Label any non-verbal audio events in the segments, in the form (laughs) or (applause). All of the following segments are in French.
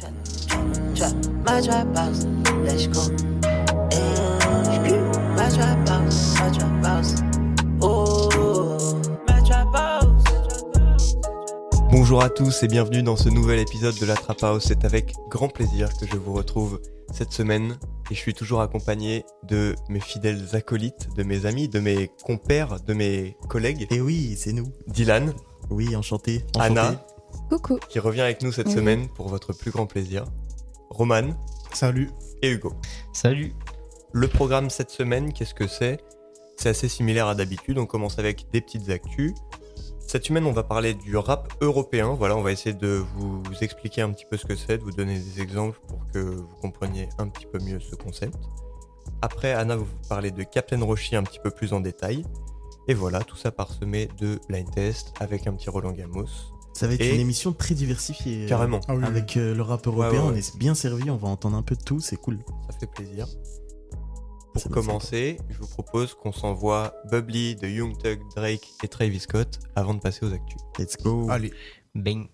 Trap, my trap house, let's go. Hey, my trap house, my trap house. My trap house. Bonjour à tous et bienvenue dans ce nouvel épisode de la Trap House. C'est avec grand plaisir que je vous retrouve cette semaine et je suis toujours accompagné de mes fidèles acolytes, de mes amis, de mes compères, de mes collègues. Et oui, c'est nous. Dylan, Oui, enchanté. enchanté. Anna, Coucou. qui revient avec nous cette Oui. semaine pour votre plus grand plaisir, Roman Salut. et Hugo. Salut. Le programme cette semaine, qu'est-ce que c'est? C'est assez similaire à d'habitude, on commence avec des petites actus. Cette semaine, on va parler du rap européen. Voilà, on va essayer de vous expliquer un petit peu ce que c'est, de vous donner des exemples pour que vous compreniez un petit peu mieux ce concept. Après, Anna va vous parler de Captain Roshi un petit peu plus en détail. Et voilà, tout ça parsemé de blind test avec un petit Roland Gamos. Ça va être Et- une émission très diversifiée. euh, Carrément, Ah oui, Avec euh, le rap européen, ouais, ouais. on est bien servi, on va entendre un peu de tout, c'est cool. ça fait plaisir. Pour Ça commencer, je vous propose qu'on s'envoie Bubbly de Young Thug, Drake et Travis Scott avant de passer aux actus. Let's go. Allez. Bang.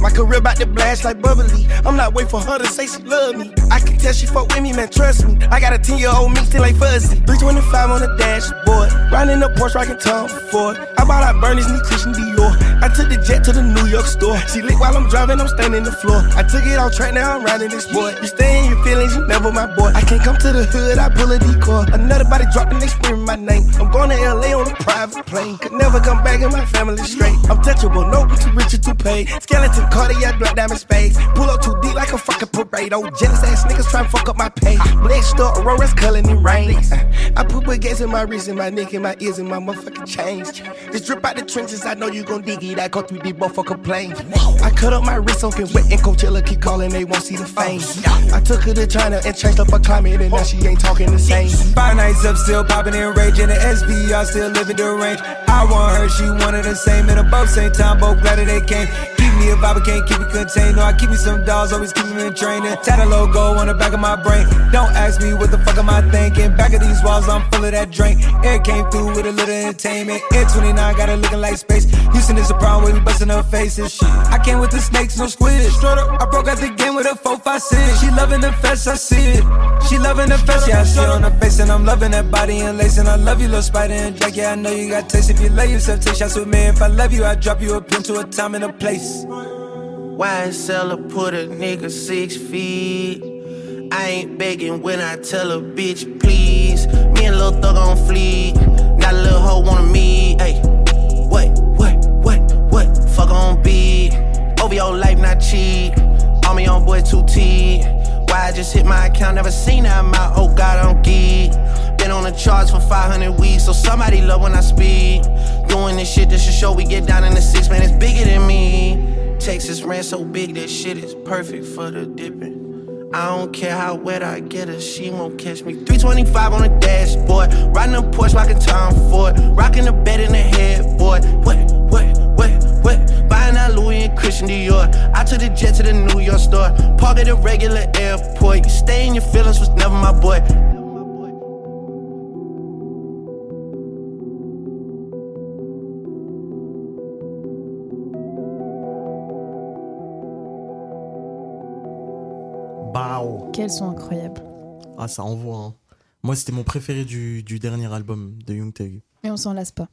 My career about to blast like bubbly. I'm not waiting for her to say she love me. I can tell she fuck with me, man, trust me. I got a 10 year old me still like fuzzy. 325 on the dashboard. Riding the Porsche, rocking Tom Ford. I bought out Bernie's new Christian Dior. I took the jet to the New York store. She lit while I'm driving, I'm standing the floor. I took it off track, now I'm riding this boy. You stay in your feelings, you never my boy. I can't come to the hood, I pull a decoy. Another body dropping, they screaming my name. I'm going to LA on a private plane. Could never come back in my family straight. I'm touchable, no, too rich or too paid. Skeleton, cardiac, black diamond spades. Pull up too deep like a fucking parade. Oh, jealous ass niggas try to fuck up my pay. Blessed up, Aurora's culling in rain. I put baguettes in my wrist, in my neck, in my ears, and my motherfucking chains. This drip out the trenches, I know you gon' dig it. I go through the motherfucking planes. I cut up my wrist, soaking wet, and Coachella keep calling, they won't see the fame. I took her to China and changed up her climate, and now she ain't talking the same. Five nights up, still popping and raging. The SVR still living the range. I want her, she wanted the same. And above same time, both glad that they came. Me a vibe, I can't keep it contained. No, I keep me some dolls, always keep them in training. Tat a logo on the back of my brain. Don't ask me what the fuck am I thinking. Back of these walls, I'm full of that drink. Air came through with a little entertainment. Air 29 got her looking like space. Houston is a problem with me busting her faces. Shit. I came with the snakes, no squid. Straight up, I broke out the game with a 4 5 6. She loving the fest, I see it. She loving the fest, yeah, I see it on her face. And I'm loving that body and lace. And I love you, little spider and Jack. Yeah, I know you got taste. If you love yourself, take shots with me. If I love you, I drop you a pin to a time and a place. YSL put a nigga six feet. I ain't begging when I tell a bitch, please. Me and Lil Thug on fleek. Got a little hoe wanna meet. Hey, what, what, what, what? Fuck on beat. your life not cheap. All me on boy 2T. Why I just hit my account, never seen that amount. Oh God, I'm geek. Been on the charts for 500 weeks, so somebody love when I speak. Doing this shit just to show we get down in the six, man, it's bigger than me. Texas ran so big, that shit is perfect for the dipping. I don't care how wet I get her, she won't catch me. 325 on the dashboard, riding a Porsche like a Tom Ford, rocking the bed in the headboard. What, what, what, what? Buying out Louis and Christian Dior. I took the jet to the New York store, park at a regular airport. You stay in your feelings was never my boy. Quels sont incroyables. Ah, ça envoie. hein. Moi, c'était mon préféré du, du dernier album de Young Thug. Et on s'en lasse pas.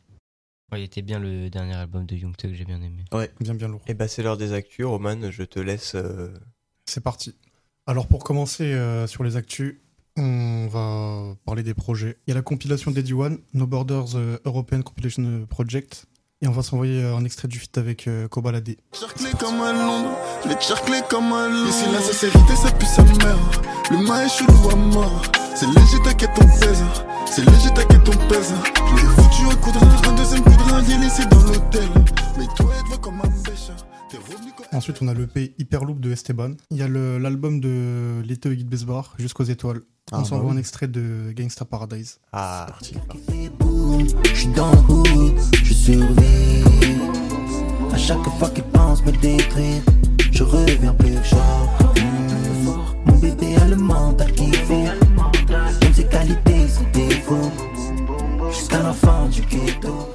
Ouais, il était bien le dernier album de Young Thug, j'ai bien aimé. Bien, bien lourd. Et bah c'est l'heure des actus, Roman, je te laisse... euh, C'est parti. Alors, pour commencer euh, sur les actus, on va parler des projets. Il y a la compilation d'Eddie One, No Borders euh, European Compilation Project. Et on va s'envoyer euh, un extrait du feat avec euh, Kobalade. Comme un Londres, je vais comme un loup. Ici la sincérité ça pue sa mère. Le main est chelou à mort. C'est léger t'inquiète ton pèse. C'est léger t'inquiète ton pèse. Je l'ai foutu un coup de rein, un deuxième coup de rein, il est laissé dans l'hôtel. Mais toi Ensuite, on a l'EP Hyperloop de Esteban. Il y a l'album de Leto et Guy Besbar, Jusqu'aux étoiles. Ah, on bah s'envoie oui. un extrait de Gangsta Paradise. Ah, Je suis dans le hood, je survis. À chaque fois qu'il pense me détruire, je reviens plus fort. Mmh. Mon bébé a le mental qui fait. J'aime ses qualités, ses défauts. Jusqu'à la fin du ghetto.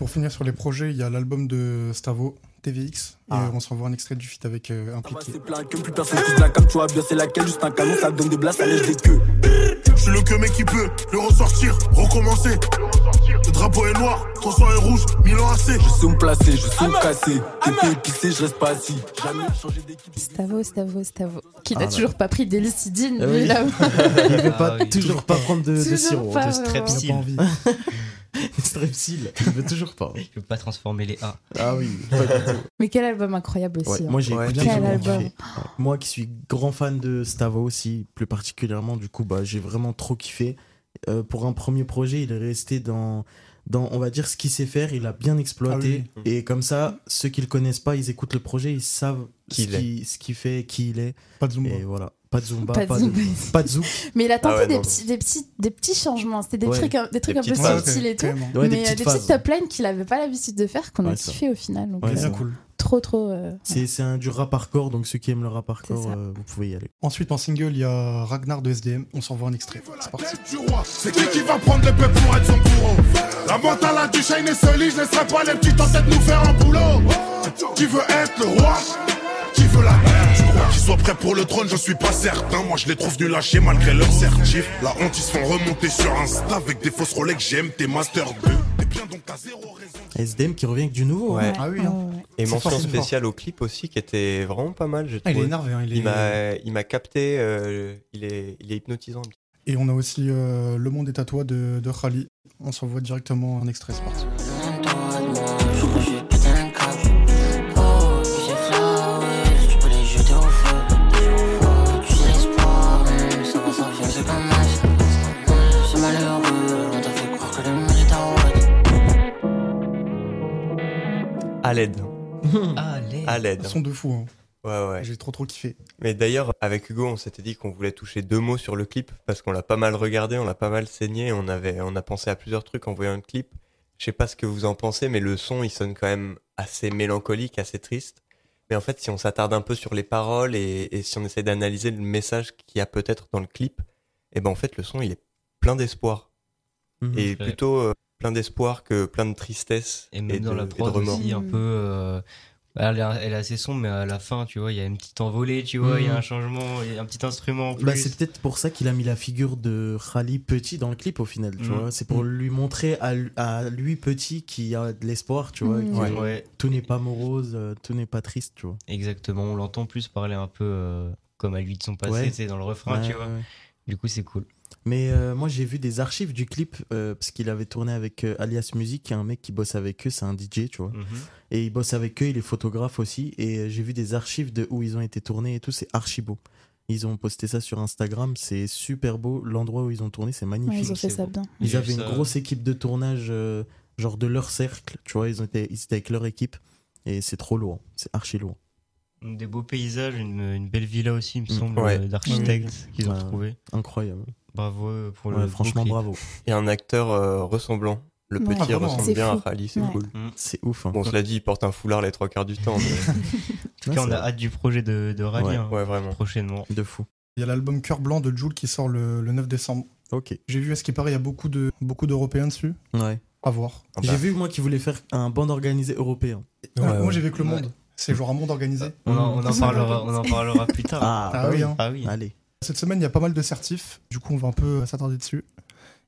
Pour finir sur les projets, il y a l'album de Stavo, TVX, et Ah. on s'envoie un extrait du feat avec euh, Impliqué. c'est plein que plus personne touche de la cam, tu vois bien c'est laquelle, juste un canon, ça donne des blasts, ça lèche des queues. Je suis le que mec qui peut le ressortir, recommencer? Le drapeau est noir, ton sang est rouge, Milan AC. Je sais où me placer, je sais où me casser. T'es épicé, je reste pas assis. Jamais changer d'équipe. Stavo, Stavo, Stavo. Qui Ah n'a là. toujours pas pris d'Elicidine, Ah lui, là. (laughs) Il veut pas, Ah (laughs) oui. toujours pas prendre de, sirop. pas, de strepsil. (laughs) (laughs) Strepsil, il veut toujours pas. Je peux pas transformer les A. Ah oui, pas du tout. (laughs) Mais quel album incroyable aussi. Ouais, hein. moi j'ai Ouais, quel album. kiffé. Moi qui suis grand fan de Stavo aussi, plus particulièrement, du coup, bah, j'ai vraiment trop kiffé. Euh, pour un premier projet, il est resté dans, dans, on va dire, ce qu'il sait faire, il a bien exploité. Ah Et comme ça, ceux qui le connaissent pas, ils écoutent le projet, ils savent Qui qu'il ce qu'il fait, qui il est. Pas de Zumba. Et voilà, pas de Zumba, Pas pas, de de, Zumba. (laughs) pas de zouk. Mais il a tenté Ah ouais, des, non, petits, des, petits, des petits changements. C'était des Ouais. trucs, un- des trucs Des un peu petites subtils et tout. des mais petites des petites top lines qu'il avait pas l'habitude de faire, qu'on a kiffé au final. Donc, Ouais, euh, cool. trop, trop. euh, C'est c'est un, du rap hardcore, donc ceux qui aiment le rap hardcore, euh, vous pouvez y aller. Ensuite, en single, il y a Ragnar de SDM. On s'envoie un extrait. C'est parti. C'est qui qui va prendre l'épée pour être son bourreau? La mentale a du shine et lit, je laisserai pas les petits en tête nous faire un boulot Qui veut être le roi? Qui veut la roi Qu'ils soient prêts pour le trône, je suis pas certain Moi je les trouve nuls lâchés malgré leur certif La honte, ils se font remonter sur Insta Avec des fausses Rolex, j'aime tes Master 2 T'es bien donc t'as zéro raison SDM qui revient avec du nouveau. Ouais. hein. Ah oui, hein. ouais, ouais. Et mention spéciale au clip aussi qui était vraiment pas mal, Ah, il est énervé. hein, il est- Il m'a, il m'a capté, euh, il, est, il est hypnotisant. Et on a aussi euh, Le Monde est à toi de, de Khali. On s'envoie directement un extrait. C'est parti. À l'aide, à l'aide. Son de fou. hein. Ouais, ouais. J'ai trop trop kiffé. Mais d'ailleurs, avec Hugo, on s'était dit qu'on voulait toucher deux mots sur le clip parce qu'on l'a pas mal regardé, on l'a pas mal saigné, on avait, on a pensé à plusieurs trucs en voyant le clip. Je sais pas ce que vous en pensez, mais le son, il sonne quand même assez mélancolique, assez triste. Mais en fait, si on s'attarde un peu sur les paroles et, et si on essaie d'analyser le message qu'il y a peut-être dans le clip, et ben en fait, le son, il est plein d'espoir. Mhm. Et plutôt euh, plein d'espoir que plein de tristesse Et même dans de, la prod aussi, un Mm. peu. euh, elle, est, elle est assez sombre, mais à la fin, tu vois, il y a une petite envolée, tu vois, il y a Mm. un changement, il y a un petit instrument en plus. Bah, c'est peut-être pour ça qu'il a mis la figure de Khali petit dans le clip au final, tu Mm. vois. C'est pour lui montrer à, lui- à lui petit qu'il y a de l'espoir, tu vois. Que Ouais. Ouais, Tout n'est pas morose, euh, tout n'est pas triste, tu vois. exactement. On l'entend plus parler un peu euh, comme à lui de son passé, Ouais. tu sais, dans le refrain, Ouais, tu vois. ouais. Du coup, c'est cool. Mais euh, moi j'ai vu des archives du clip euh, parce qu'il avait tourné avec euh, Alias Music, qui est un mec qui bosse avec eux, c'est un DJ, tu vois. Mhm. Et il bosse avec eux, il est photographe aussi. Et euh, j'ai vu des archives de où ils ont été tournés et tout, c'est archi beau. Ils ont posté ça sur Instagram, c'est super beau. L'endroit où ils ont tourné, c'est Ouais, magnifique. ils ont fait ça bien. Ils avaient une grosse équipe de tournage, euh, genre de leur cercle, tu vois, ils, ont été, ils étaient avec leur équipe. Et c'est trop lourd, c'est archi lourd. Des beaux paysages, une, une belle villa aussi, il me Mm. semble, Ouais. d'architectes qu'ils ont Ouais. trouvé. Incroyable. Bravo euh, pour Ouais, le franchement, clip. bravo. Et un acteur euh, ressemblant. Le Ouais. petit vraiment, ressemble bien fou. à Khali, c'est Ouais. cool. C'est ouf. hein. Bon, cela dit, il porte un foulard les trois quarts du temps. mais- (laughs) En tout cas, on a hâte du projet de, de Rally Ouais. hein, ouais, vraiment. prochainement. De fou. Il y a l'album Cœur Blanc de Jules qui sort le, le 9 décembre. Ok. J'ai vu, à ce qui paraît, il y a beaucoup de beaucoup d'Européens dessus? Ouais. À voir. Ah bah. J'ai vu, moi, qui voulait faire un band organisé européen. Ouais, Moi, ouais. j'ai vu que le Ouais. monde. C'est genre un monde organisé. On en, on en (laughs) parlera, on en parlera plus tard. Ah, Ah bah oui, oui. hein. Ah oui. Allez. Cette semaine, il y a pas mal de certifs. Du coup, on va un peu s'attarder dessus.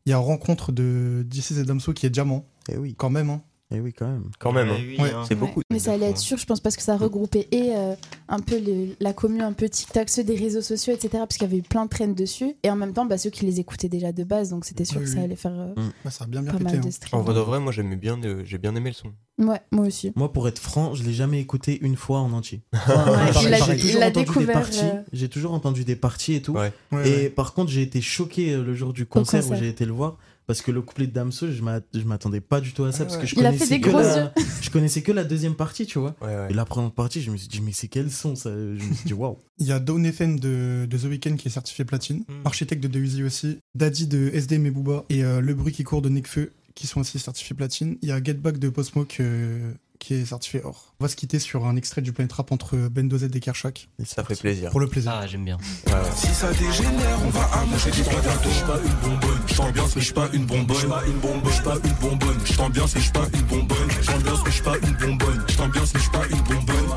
Il y a rencontre de DC's et Damso qui est diamant, Eh oui. quand même. hein. Eh oui, quand même. Quand même, hein. Ouais, oui, Ouais. hein. c'est beaucoup. Mais ça allait être sûr, je pense, parce que ça regroupait et euh, un peu le- la commune, un peu TikTok, ceux des réseaux sociaux, etc. Parce qu'il y avait eu plein de trends dessus. Et en même temps, bah, ceux qui les écoutaient déjà de base. Donc c'était sûr Oui, que oui. ça allait faire euh, Bah, ça a bien bien pas pété. mal hein. de En streams. vrai de vrai, moi j'aimais bien, euh, j'ai bien aimé le son. Ouais, moi aussi. Moi, pour être franc, je l'ai jamais écté une fois en entier. (laughs) J'ai toujours entendu des découvert, parties. euh, J'ai toujours entendu des parties et tout. Ouais. Ouais, Et ouais. par contre, j'ai été choqué euh, le jour du concert, où j'ai été le voir. Parce que le couplet de Damso, je m'a- je m'attendais pas du tout à ça. Parce que je Il a fait connaissais des que gros la- (laughs) Je connaissais que la deuxième partie, tu vois. Ouais, ouais. Et la première partie, je me suis dit, mais c'est quel son ça? Je me suis dit, waouh. Il y a Dawn FM de, de The Weeknd qui est certifié platine. Mm. Architecte de Deuzy aussi. Daddy de SDM et Booba. Et euh, Le Bruit qui court de Nekfeu qui sont aussi certifiés platine. Il y a Get Back de Post Smoke euh, qui est certifié or. On va se quitter sur un extrait du Planet Rap entre Bendo Z et Kershak. Ça fait plaisir. Pour le plaisir. Ah, j'aime bien. Ouais, ouais. Si ça dégénère, on va allonger des droits d'ado. J'suis pas une bonbonne, j't'ambiance, mais j'suis pas une bonbonne. J'suis pas une bonbonne, j'suis pas une bonbonne. J't'ambiance, mais j'suis pas une bonbonne. J'ambiance, mais j'suis pas une bonbonne. J't'ambiance, mais j'suis pas une bonbonne.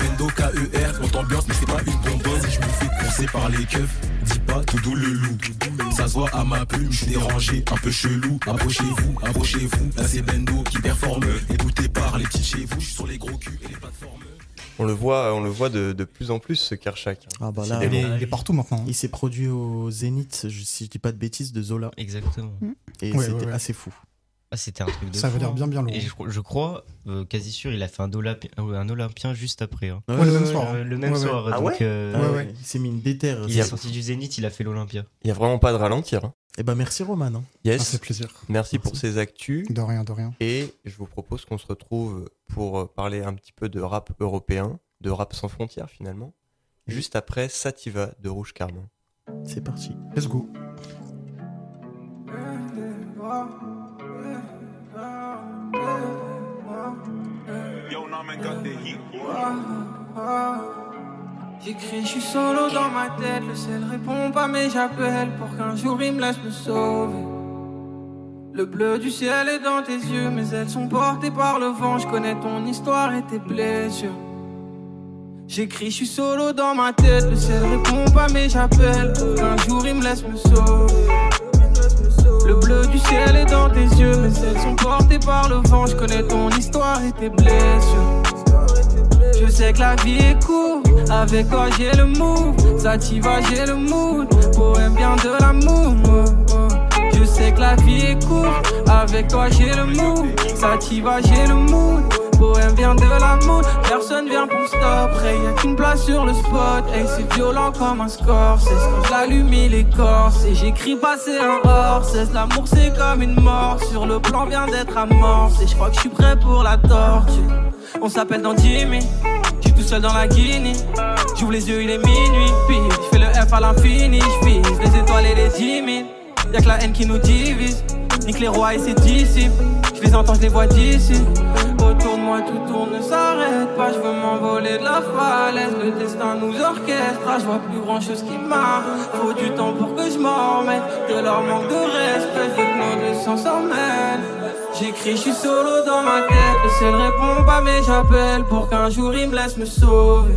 Bendo KER, on t'ambiance, mais c'est pas une bonbonne. Si je me fais courser par les keufs, pas tout doux le loup. Ça se voit à ma plume, j'suis dérangé, un peu chelou. Approchez-vous, approchez-vous. Là c'est Bendo qui performe. Écoutez par les petits chez vous, j'suis sur les gros culs et les plateformes. On le voit, on le voit de, de plus en plus ce Kershak. hein. Ah bah là, Il est, il est partout maintenant. il s'est produit au Zénith, je- si je dis pas de bêtises, de Zola. Exactement. Et Ouais, c'était ouais, ouais. assez fou. Ah, c'était un truc de Ça fou, avait l'air hein. bien bien lourd. Et je, je crois, euh, quasi sûr, il a fait un, euh, un Olympien juste après. hein. Ouais, le même soir. Euh, le même Ouais, ouais. soir. Ah donc, ouais euh, Ah Ouais, ouais, ouais. Il s'est mis une déterre. Il est sorti du Zénith, il a fait l'Olympia. Il y a vraiment pas de ralentir. hein. Et bah merci Roman. hein. Ça Yes. fait plaisir. Merci pour ces actus. De rien, de rien. Et je vous propose qu'on se retrouve pour parler un petit peu de rap européen, de rap sans frontières finalement, juste après Sativa de Rouge Carmin. C'est parti. Let's go. J'écris, je suis solo dans ma tête, le ciel répond pas mais j'appelle pour qu'un jour il me laisse me sauver. Le bleu du ciel est dans tes yeux, mes ailes sont portées par le vent, je connais ton histoire et tes blessures. J'écris, je suis solo dans ma tête, le ciel répond pas mais j'appelle pour qu'un jour il me laisse me sauver. Du ciel est dans tes yeux, mes ailes sont portées par le vent, je connais ton histoire et tes blessures. Je sais que la vie est courte, avec toi j'ai le move, Sativa j'ai le mood, poème bien de l'amour. Je sais que la vie est courte, avec toi j'ai le move, Sativa j'ai le mood, poème bien de l'amour. Personne vient pour stop, y a qu'une place sur le spot, et c'est violent comme un score. C'est ce que je l'allume il écorce, et j'écris passer un hors. C'est l'amour c'est comme une mort, sur le plan vient d'être amorce, et je crois que je suis prêt pour la torture. On s'appelle dans 10 minutes. J'suis tout seul dans la Guinée. J'ouvre les yeux, il est minuit. Puis je fais le F à l'infini. J'vise les étoiles et les 10 000. Y'a que la haine qui nous divise. Nique les rois et ses disciples. Je les entends, je les vois d'ici. Autour tout tourne, ne s'arrête pas. Je veux m'envoler de la falaise. Le destin nous orchestre. Ah, je vois plus grand chose qui marche. Faut du temps pour que je m'en remette. De leur manque de respect. Je que nos deux. J'écris, je suis solo dans ma tête. Le ciel répond pas, mais j'appelle pour qu'un jour il me laisse me sauver.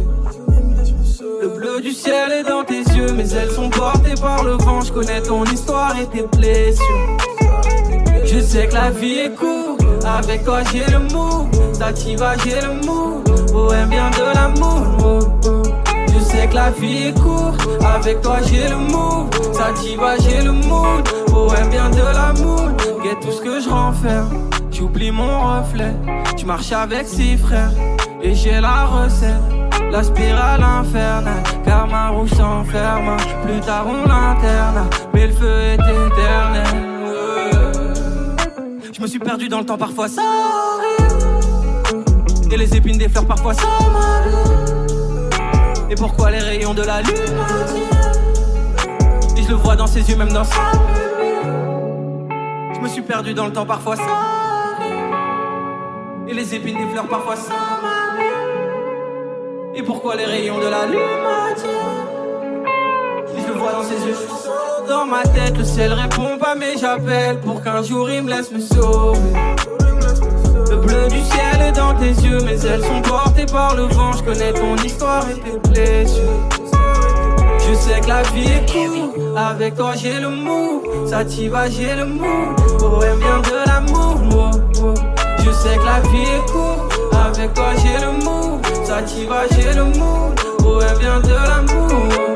Le bleu du ciel est dans tes yeux, mes ailes sont portées par le vent. Je connais ton histoire et tes blessures. Je sais que la vie est courte, avec toi j'ai le mou. Sativa, j'ai le mou. Poème bien de l'amour. oh, oh. Je sais que la vie est courte, avec toi j'ai le mou. Sativa, j'ai le mood. Poème bien de l'amour. Get tout ce que je renferme. J'oublie mon reflet. Je marche avec six frères. Et j'ai la recette. La spirale infernale, car ma rouge s'enferme. Plus tard on l'interne, mais le feu est éternel. Je me suis perdu dans le temps, parfois ça. Et les épines des fleurs, parfois ça. Et pourquoi les rayons de la lune Et je le vois dans ses yeux, même dans sa. Je me suis perdu dans le temps, parfois ça. Et les épines des fleurs, parfois ça. Et pourquoi les rayons de la lune Et je le vois dans ses yeux. Dans ma tête, le ciel répond pas, mais j'appelle pour qu'un jour il me laisse me sauver. Le bleu du ciel est dans tes yeux, mes ailes sont portées par le vent. Je connais ton histoire et tes blessures. Je sais que la vie est courte, avec toi j'ai le mou. Sativa, j'ai le mou. Poème bien de l'amour. oh, oh. Je sais que la vie est courte, avec toi j'ai le mou. Sativa, j'ai le mou. Poème bien de l'amour.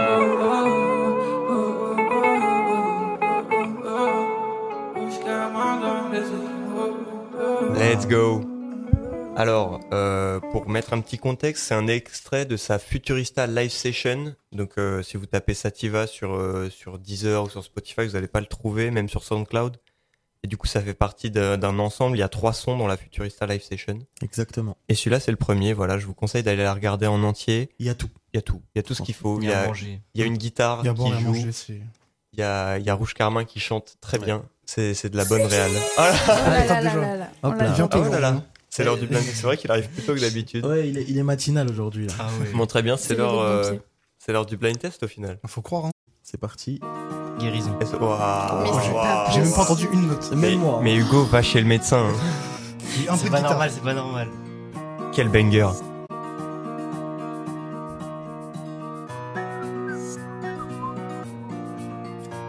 Let's go. Alors, euh, pour mettre un petit contexte, c'est un extrait de sa Futurista Live Session. Donc, euh, si vous tapez Sativa sur, euh, sur Deezer ou sur Spotify, vous n'allez pas le trouver, même sur SoundCloud. Et du coup, ça fait partie d'un ensemble. Il y a trois sons dans la Futurista Live Session. Exactement. Et celui-là, c'est le premier. Voilà, je vous conseille d'aller la regarder en entier. Il y a tout. Il y a tout. Il y a tout ce qu'il faut. Il y a à manger. il y a une guitare Il y a à qui joue. manger. Il y a, il y a Rouge Carmin qui chante très bien. C'est c'est de la bonne réal. Ah Oh là là vient Ah, oh là. hein. C'est l'heure du blind test. C'est vrai qu'il arrive plus tôt que d'habitude. Ouais, il est, il est matinal aujourd'hui. là. Ah. Bon, très bien, c'est C'est l'heure euh, c'est l'heure du blind test au final. Faut croire. Hein. C'est parti. Guérison. J'ai même pas entendu une note. Même Mais, moi. mais Hugo, va chez le médecin. hein. C'est pas normal, c'est pas normal. Quel banger.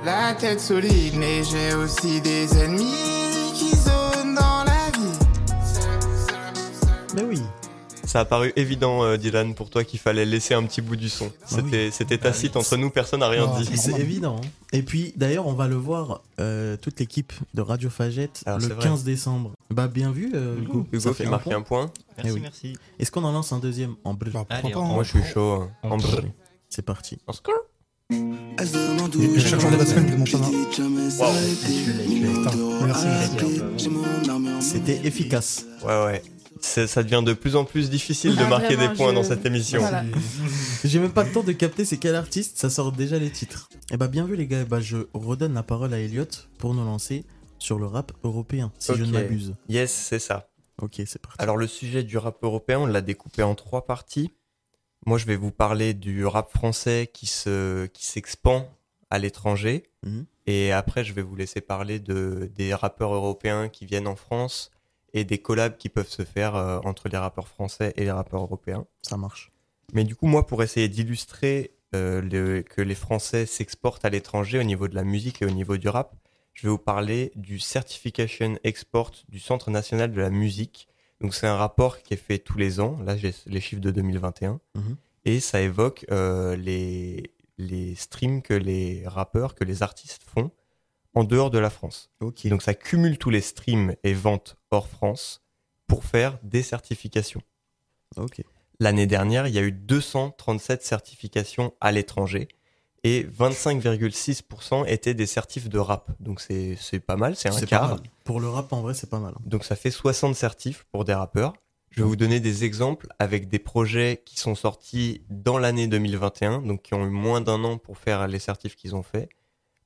La tête solide, mais j'ai aussi des ennemis qui zonent dans la vie. Mais oui. Ça a paru évident, euh, Dylan, pour toi qu'il fallait laisser un petit bout du son. C'était c'était tacite entre nous, personne n'a rien dit. c'est évident. hein. Et puis, d'ailleurs, on va le voir, euh, toute l'équipe de Radio Fagette, Alors, le c'est vrai. 15 décembre. Bah, bien vu, euh, Hugo. Hugo qui fait marque un point. Merci, Eh oui. merci. Est-ce qu'on en lance un deuxième en bleu Bah, hein. Moi, je suis chaud. hein. En En brr. C'est parti. En score. Chaque jour de la semaine, Wow. merci. C'était efficace. Ouais, ouais. C'est- Ça devient de plus en plus difficile de Ah, marquer vraiment, des points je- dans cette émission. Voilà. (laughs) J'ai même pas le temps de capter c'est quel artiste, ça sort déjà les titres. Et bah, bien vu, les gars. Bah, je redonne la parole à Elliot pour nous lancer sur le rap européen, si je Ok. ne m'abuse. Yes, c'est ça. Ok, c'est parti. Alors le sujet du rap européen, on l'a découpé en trois parties. Moi, je vais vous parler du rap français qui se qui s'expand à l'étranger. Mhm. Et après, je vais vous laisser parler de des rappeurs européens qui viennent en France et des collabs qui peuvent se faire euh, entre les rappeurs français et les rappeurs européens. Ça marche. Mais du coup, moi, pour essayer d'illustrer euh, le- que les Français s'exportent à l'étranger au niveau de la musique et au niveau du rap, je vais vous parler du Certification Export du Centre national de la musique. Donc, c'est un rapport qui est fait tous les ans. Là, j'ai les chiffres de 2021. Mhm. Et ça évoque euh, les, les streams que les rappeurs, que les artistes font en dehors de la France. Ok. Et donc, ça cumule tous les streams et ventes hors France pour faire des certifications. L'année dernière, il y a eu 237 certifications à l'étranger et 25,6% étaient des certifs de rap. Donc c'est pas mal, c'est un quart. Pour le rap, en vrai, c'est pas mal. hein. Donc ça fait 60 certifs pour des rappeurs. Je vais vous donner des exemples avec des projets qui sont sortis dans l'année 2021, donc qui ont eu moins d'un an pour faire les certifs qu'ils ont fait.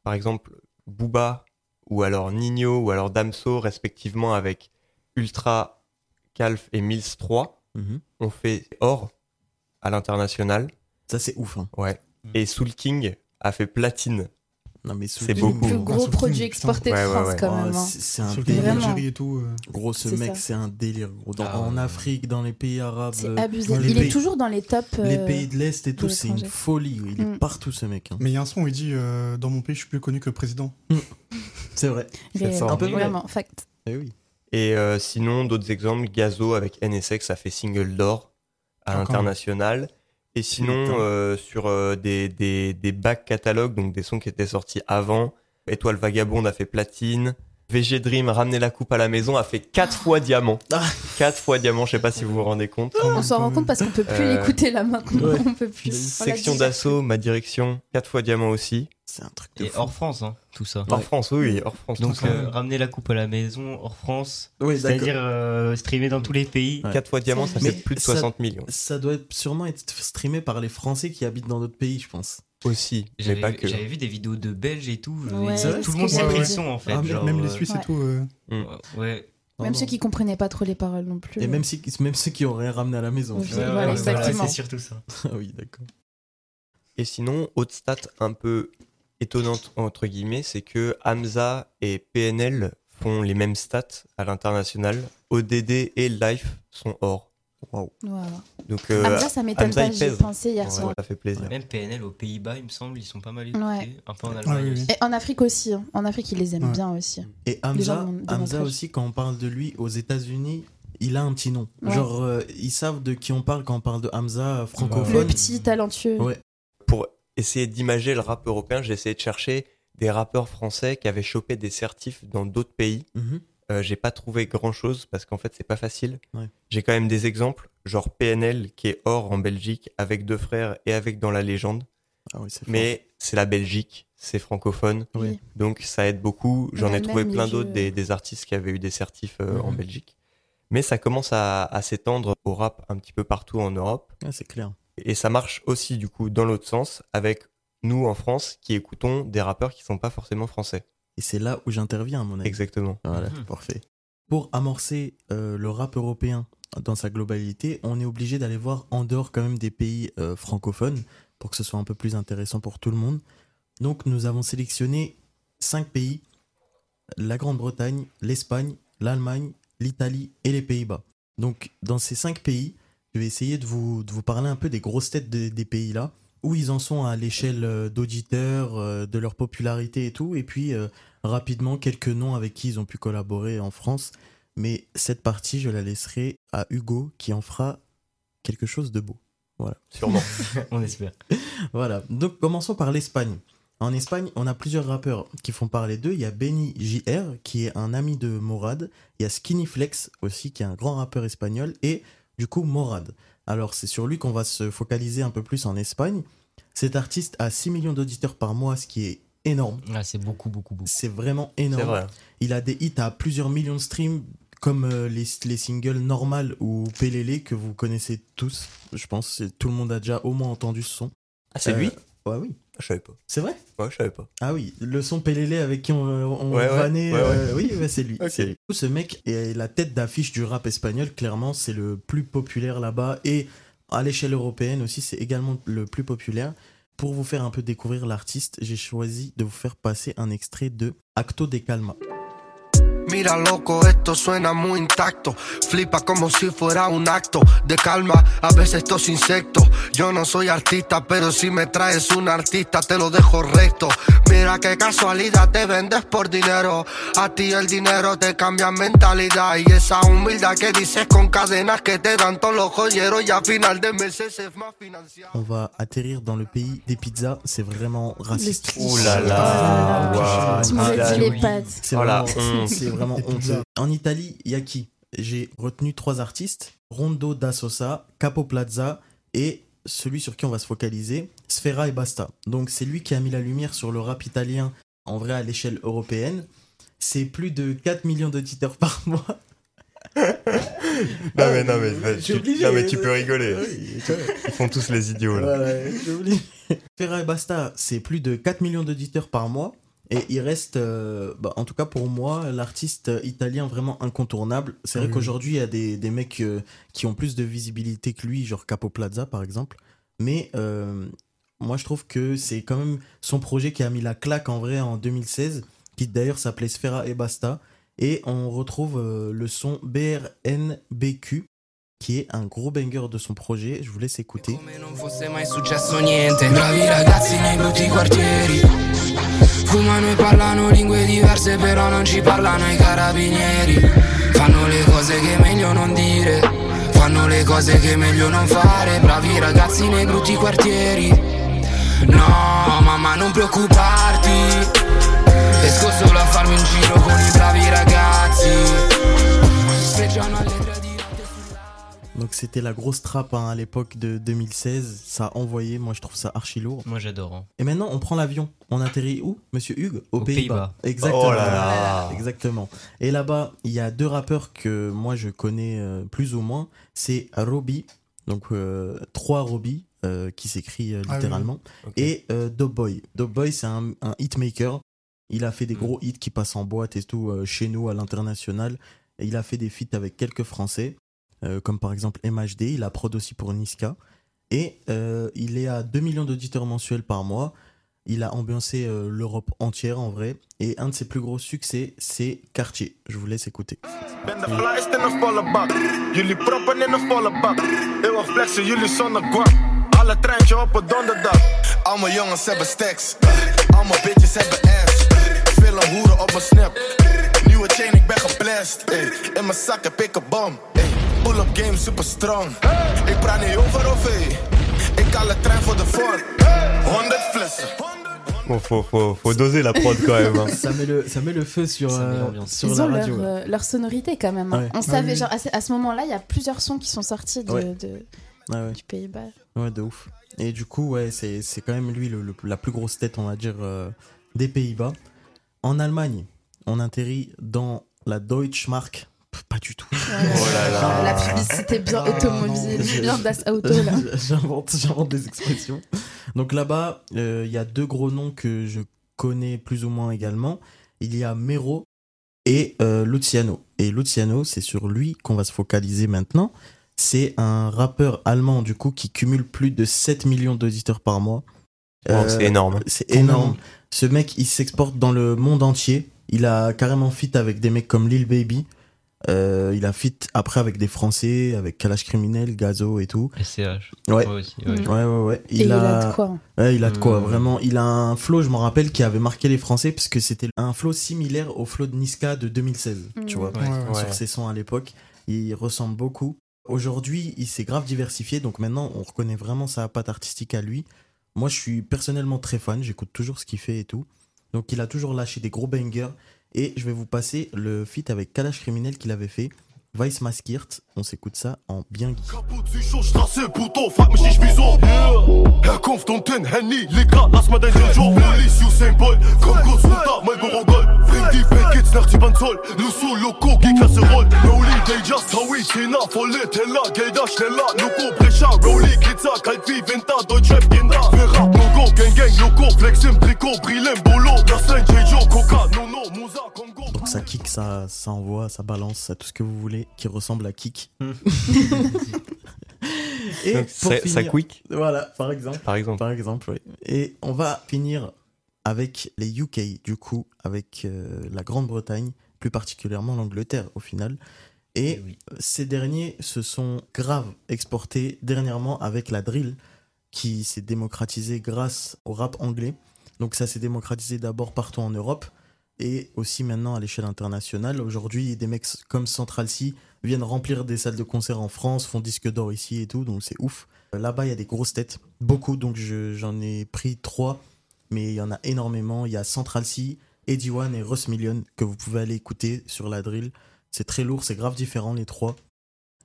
Par exemple, Booba ou alors Nino ou alors Damso, respectivement avec Ultra, Calf et Mills 3, Mhm. ont fait or à l'international. Ça, c'est ouf. hein. Ouais. Et Soul King a fait platine. Non, mais C'est beaucoup. Le Ah, gros Soul produit King, exporté de putain. Ouais, ouais, France, ouais. quand oh, même. hein. c'est c'est un le délire. Et tout. euh. Gros, ce C'est mec, c'est un délire. Gros. Dans- Ah en. Afrique, dans les pays arabes, C'est euh, abusé. Il pays- est toujours dans les tops. les euh, pays de l'Est et tout, c'est une folie. Il est Mm. partout, ce mec. hein. Mais il y a un son où il dit euh, Dans mon pays, je suis plus connu que président. C'est vrai. sort. Un peu vrai. Vraiment, fact. Eh oui. Et euh, sinon, d'autres exemples, Gazo avec NSX a fait single d'or à Ah, l'international. Et sinon, euh, sur euh, des, des, des back catalogues, donc des sons qui étaient sortis avant, Étoile Vagabonde a fait platine. VG Dream, Ramener la coupe à la maison, a fait 4 fois diamant. Ah. 4 fois diamant, je sais pas si vous vous rendez compte. On s'en rend compte parce qu'on peut plus Euh, l'écouter là maintenant. ouais. On peut plus. Section d'assaut, ma direction, 4 fois diamant aussi. C'est un truc de Et fou. hors France, hein, tout ça. Hors France, oui, oui, hors France. Donc tout ça. euh, ramener la coupe à la maison hors France, Oui, c'est-à-dire euh, streamer dans tous les pays. Ouais. 4 fois diamant, ça Mais fait plus de ça- 60 millions. Ça doit être- sûrement être streamé par les Français qui habitent dans d'autres pays, je pense. Aussi, mais J'avais pas que. j'avais vu des vidéos de Belges et tout. Ouais, tout le monde s'est pris le son en fait. Ah, genre, même les euh, Suisses ouais. et tout. euh. Ouais. Non, Même non. ceux qui comprenaient pas trop les paroles non plus. Et même, si, même ceux qui rien ramené à la maison. Oui. Voilà, exactement. c'est surtout ça. (laughs) Ah oui, d'accord. Et sinon, autre stat un peu étonnante entre guillemets, c'est que Hamza et PNL font les mêmes stats à l'international. ODD et Life sont or. Waouh. Donc euh, Hamza, ça m'étonne pas, il j'y pensé hier ouais, soir. ça fait plaisir. Même PNL aux Pays-Bas, il me semble, ils sont pas mal écoutés. Ouais. Un peu en Ah Allemagne aussi. Et en Afrique aussi. hein. En Afrique, ils les aiment Ouais. bien aussi. Et Hamza, Hamza aussi, quand on parle de lui aux États-Unis, il a un petit nom. Ouais. Genre, euh, ils savent de qui on parle quand on parle de Hamza euh, Le francophone. petit talentueux. Ouais. Pour essayer d'imager le rap européen, j'ai essayé de chercher des rappeurs français qui avaient chopé des certifs dans d'autres pays. Mhm. Euh, j'ai pas trouvé grand chose parce qu'en fait c'est pas facile. Ouais. J'ai quand même des exemples, genre PNL qui est or en Belgique avec deux frères et avec dans la légende. Ah oui. Mais c'est la Belgique, c'est francophone. Oui. Donc ça aide beaucoup. J'en ai trouvé plein d'autres, des, des artistes qui avaient eu des certifs euh, en Mhm. Belgique. Mais ça commence à, à s'étendre au rap un petit peu partout en Europe. C'est clair. Et ça marche aussi du coup dans l'autre sens avec nous en France qui écoutons des rappeurs qui sont pas forcément français. Et c'est là où j'interviens, à mon avis. Exactement. Voilà, Mhm. parfait. pour amorcer euh, le rap européen dans sa globalité, on est obligé d'aller voir en dehors quand même des pays euh, francophones pour que ce soit un peu plus intéressant pour tout le monde. Donc nous avons sélectionné cinq pays la Grande-Bretagne, l'Espagne, l'Allemagne, l'Italie et les Pays-Bas. Donc dans ces cinq pays, je vais essayer de vous, de vous parler un peu des grosses têtes de- des pays là, où ils en sont à l'échelle euh, d'auditeurs, euh, de leur popularité et tout, et puis euh, rapidement quelques noms avec qui ils ont pu collaborer en France. Mais cette partie, je la laisserai à Hugo qui en fera quelque chose de beau. Voilà. Sûrement. (laughs) On espère. Voilà. Donc commençons par l'Espagne. En Espagne, on a plusieurs rappeurs qui font parler d'eux. Il y a Benny JR, qui est un ami de Morad. Il y a Skinny Flex aussi, qui est un grand rappeur espagnol. Et du coup, Morad. Alors, c'est sur lui qu'on va se focaliser un peu plus en Espagne. Cet artiste a 6 millions d'auditeurs par mois, ce qui est énorme. Ah, c'est beaucoup, beaucoup, beaucoup. C'est vraiment énorme. Vrai. Il a des hits à plusieurs millions de streams, comme euh, les, les singles Normal ou Pelele, que vous connaissez tous. Je pense c'est- tout le monde a déjà au moins entendu ce son. Ah, c'est Euh, lui Ouais, oui. Je savais pas. C'est vrai? Ouais, je savais pas. Ah oui, le son Pelele avec qui on, on Ouais, vannait, ouais, euh, oui, c'est lui. (laughs) Ok. c'est lui. Ce mec est la tête d'affiche du rap espagnol, clairement, c'est le plus populaire là-bas. Et à l'échelle européenne aussi, c'est également le plus populaire. Pour vous faire un peu découvrir l'artiste, j'ai choisi de vous faire passer un extrait de Acto de Calma. Mira loco, esto suena muy intacto. Flipa como si fuera un acto de calma. A veces estos insectos. Yo no soy artista, pero si me traes un artista te lo dejo recto. Mira qué casualidad te vendes por dinero. A ti el dinero te cambia mentalidad. Y esa humildad que dices con cadenas que te dan todos los joyeros. Y a final de meses es más financiado. On va atterrir dans le pays des pizzas, c'est vraiment raciste. Ouh là là, m'aurais dit les pâtes. C'est Oh la vraiment, honte. En Italie, il y a qui? J'ai retenu trois artistes Rondo da Sosa, Capo Plaza et celui sur qui on va se focaliser, Sfera et Basta. Donc c'est lui qui a mis la lumière sur le rap italien en vrai à l'échelle européenne. C'est plus de 4 millions d'auditeurs par (laughs) mois. Non mais non mais, tu, obligé, non, mais tu peux rigoler. Ils font tous les idiots là. Ferra et Basta, c'est plus de 4 millions d'auditeurs par mois. Et il reste, euh, bah, en tout cas pour moi, l'artiste italien vraiment incontournable. C'est vrai qu'aujourd'hui, il y a des, des mecs euh, qui ont plus de visibilité que lui, genre Capo Plaza par exemple. Mais euh, moi, je trouve que c'est quand même son projet qui a mis la claque en vrai en 2016, qui d'ailleurs s'appelait Sfera et Basta. Et on retrouve euh, le son BRNBQ, qui est un gros banger de son projet. Je vous laisse écouter. Fumano e parlano lingue diverse però non ci parlano i carabinieri. Fanno le cose che meglio non dire. Fanno le cose che meglio non fare. Bravi ragazzi nei brutti quartieri. No mamma non preoccuparti. Esco solo a farmi un giro con i bravi ragazzi. Spreggiano alle tre Donc c'était la grosse trappe hein, à l'époque de 2016. Ça a envoyé, moi je trouve ça archi lourd. Moi j'adore. hein. Et maintenant on prend l'avion. On atterrit où, Monsieur Hugues? Aux, Aux Pays-Bas. Exactement. Oh là là. Exactement. Et là-bas, il y a deux rappeurs que moi je connais euh, plus ou moins. C'est Robbie, donc euh, trois Robbie, euh, qui s'écrit euh, Ah oui. littéralement, Ok. et euh, Dubboy. Dubboy c'est un, un hitmaker. Il a fait des gros hits qui passent en boîte et tout euh, chez nous à l'international. Et il a fait des feats avec quelques Français, comme par exemple MHD. Il a prod aussi pour Niska. Et euh, il est à 2 millions d'auditeurs mensuels par mois. Il a ambiancé euh, l'Europe entière en vrai. Et un de ses plus gros succès, c'est Quartier. Je vous laisse écouter. Pull-up game super strong. Ik praat niet over OV. Ik haal de trein voor de vorm. 100 flessen. Bon, faut, faut, faut doser la prod quand même. hein. (laughs) Ça met le, ça met le feu sur, euh, sur Ils la ont leur, radio. ouais. euh, leur sonorité quand même. hein. Ouais. On Ah savait, oui. genre, à ce, à ce moment-là, il y a plusieurs sons qui sont sortis de, Ouais. de- Ouais, ouais. du Pays-Bas. Ouais, de ouf. Et du coup, ouais, c'est c'est quand même lui le- le- la plus grosse tête, on va dire, euh, des Pays-Bas. En Allemagne, on atterrit dans la Deutsche Mark. Pas du tout. Oh là là. La publicité bien Ah, automobile, non. bien Das Auto là. (laughs) J'invente, j'invente des expressions. Donc là-bas, euh, il y a deux gros noms que je connais plus ou moins également. Il y a Mero et euh, Luciano. Et Luciano, c'est sur lui qu'on va se focaliser maintenant. C'est un rappeur allemand, du coup, qui cumule plus de 7 millions d'auditeurs par mois. Oh, c'est énorme. C'est énorme. Ce mec, il s'exporte dans le monde entier. Il a carrément fit avec des mecs comme Lil Baby. Euh, il a fit après avec des Français, avec Kalash Criminel, Gazo et tout. SCH. Ouais. Ouais, aussi, ouais, ouais. ouais, ouais. Et il a de quoi. Ouais, il a de quoi, vraiment. Il a un flow, je m'en rappelle, qui avait marqué les Français, parce que c'était un flow similaire au flow de Niska de 2016, tu Mm. vois, Ouais, ouais. sur ses sons à l'époque. Il ressemble beaucoup. Aujourd'hui, il s'est grave diversifié, donc maintenant, on reconnaît vraiment sa patte artistique à lui. Moi, je suis personnellement très fan, j'écoute toujours ce qu'il fait et tout. Donc, il a toujours lâché des gros bangers. Et je vais vous passer le feat avec Kalash Criminel qu'il avait fait. Vice Maskirt, on s'écoute ça en bien. Donc ça kick, ça, ça envoie, ça balance, ça tout ce que vous voulez, qui ressemble à kick. (laughs) Et Donc, pour ça- quick Voilà, par exemple. Par exemple. Par exemple, oui. Et on va finir avec les UK, du coup, avec euh, la Grande-Bretagne, plus particulièrement l'Angleterre au final. Et ces derniers se sont grave exportés dernièrement avec la drill qui s'est démocratisée grâce au rap anglais. Donc ça s'est démocratisé d'abord partout en Europe et aussi maintenant à l'échelle internationale. Aujourd'hui, des mecs comme Central C viennent remplir des salles de concert en France, font disque d'or ici et tout, donc c'est ouf. Là-bas, il y a des grosses têtes, beaucoup, donc je- j'en ai pris trois, mais il y en a énormément. Il y a Central C, Eddie One et Russ Million que vous pouvez aller écouter sur la drill. C'est très lourd, c'est grave différent les trois.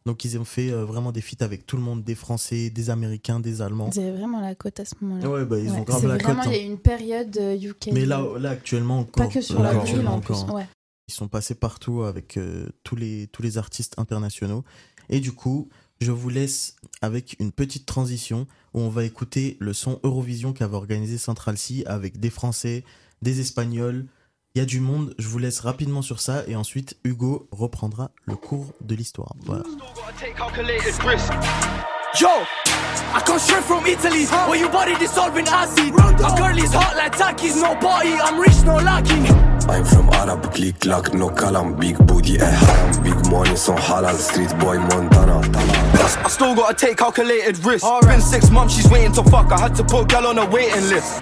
Donc ils ont fait euh, vraiment des feats avec tout le monde, des Français, des Américains, des Allemands. Ils avaient vraiment la cote à ce moment-là. Ouais, bah, ils ont grave la vraiment, cote, Il y a eu une période euh, UK. Mais là, là actuellement encore. Pas que sur Là, la drill en plus. hein. Ouais. Ils sont passés partout avec euh, tous, les, tous les artistes internationaux. Et du coup, je vous laisse avec une petite transition où on va écouter le son Eurovision qu'avait organisé Central C avec des Français, des Espagnols. Il y a du monde. Je vous laisse rapidement sur ça et ensuite Hugo reprendra le cours de l'histoire. Voilà. Yo, I come straight from Italy, where your body dissolving acid. My girl is hot like Takis, no party, I'm rich, no lucky. I'm from Arab, click clack, no kalam Big booty, eh haram Big money, so halal Street boy, Montana I still gotta take calculated risks. Been six months, she's waiting to fuck. I had to put gal on a waiting list.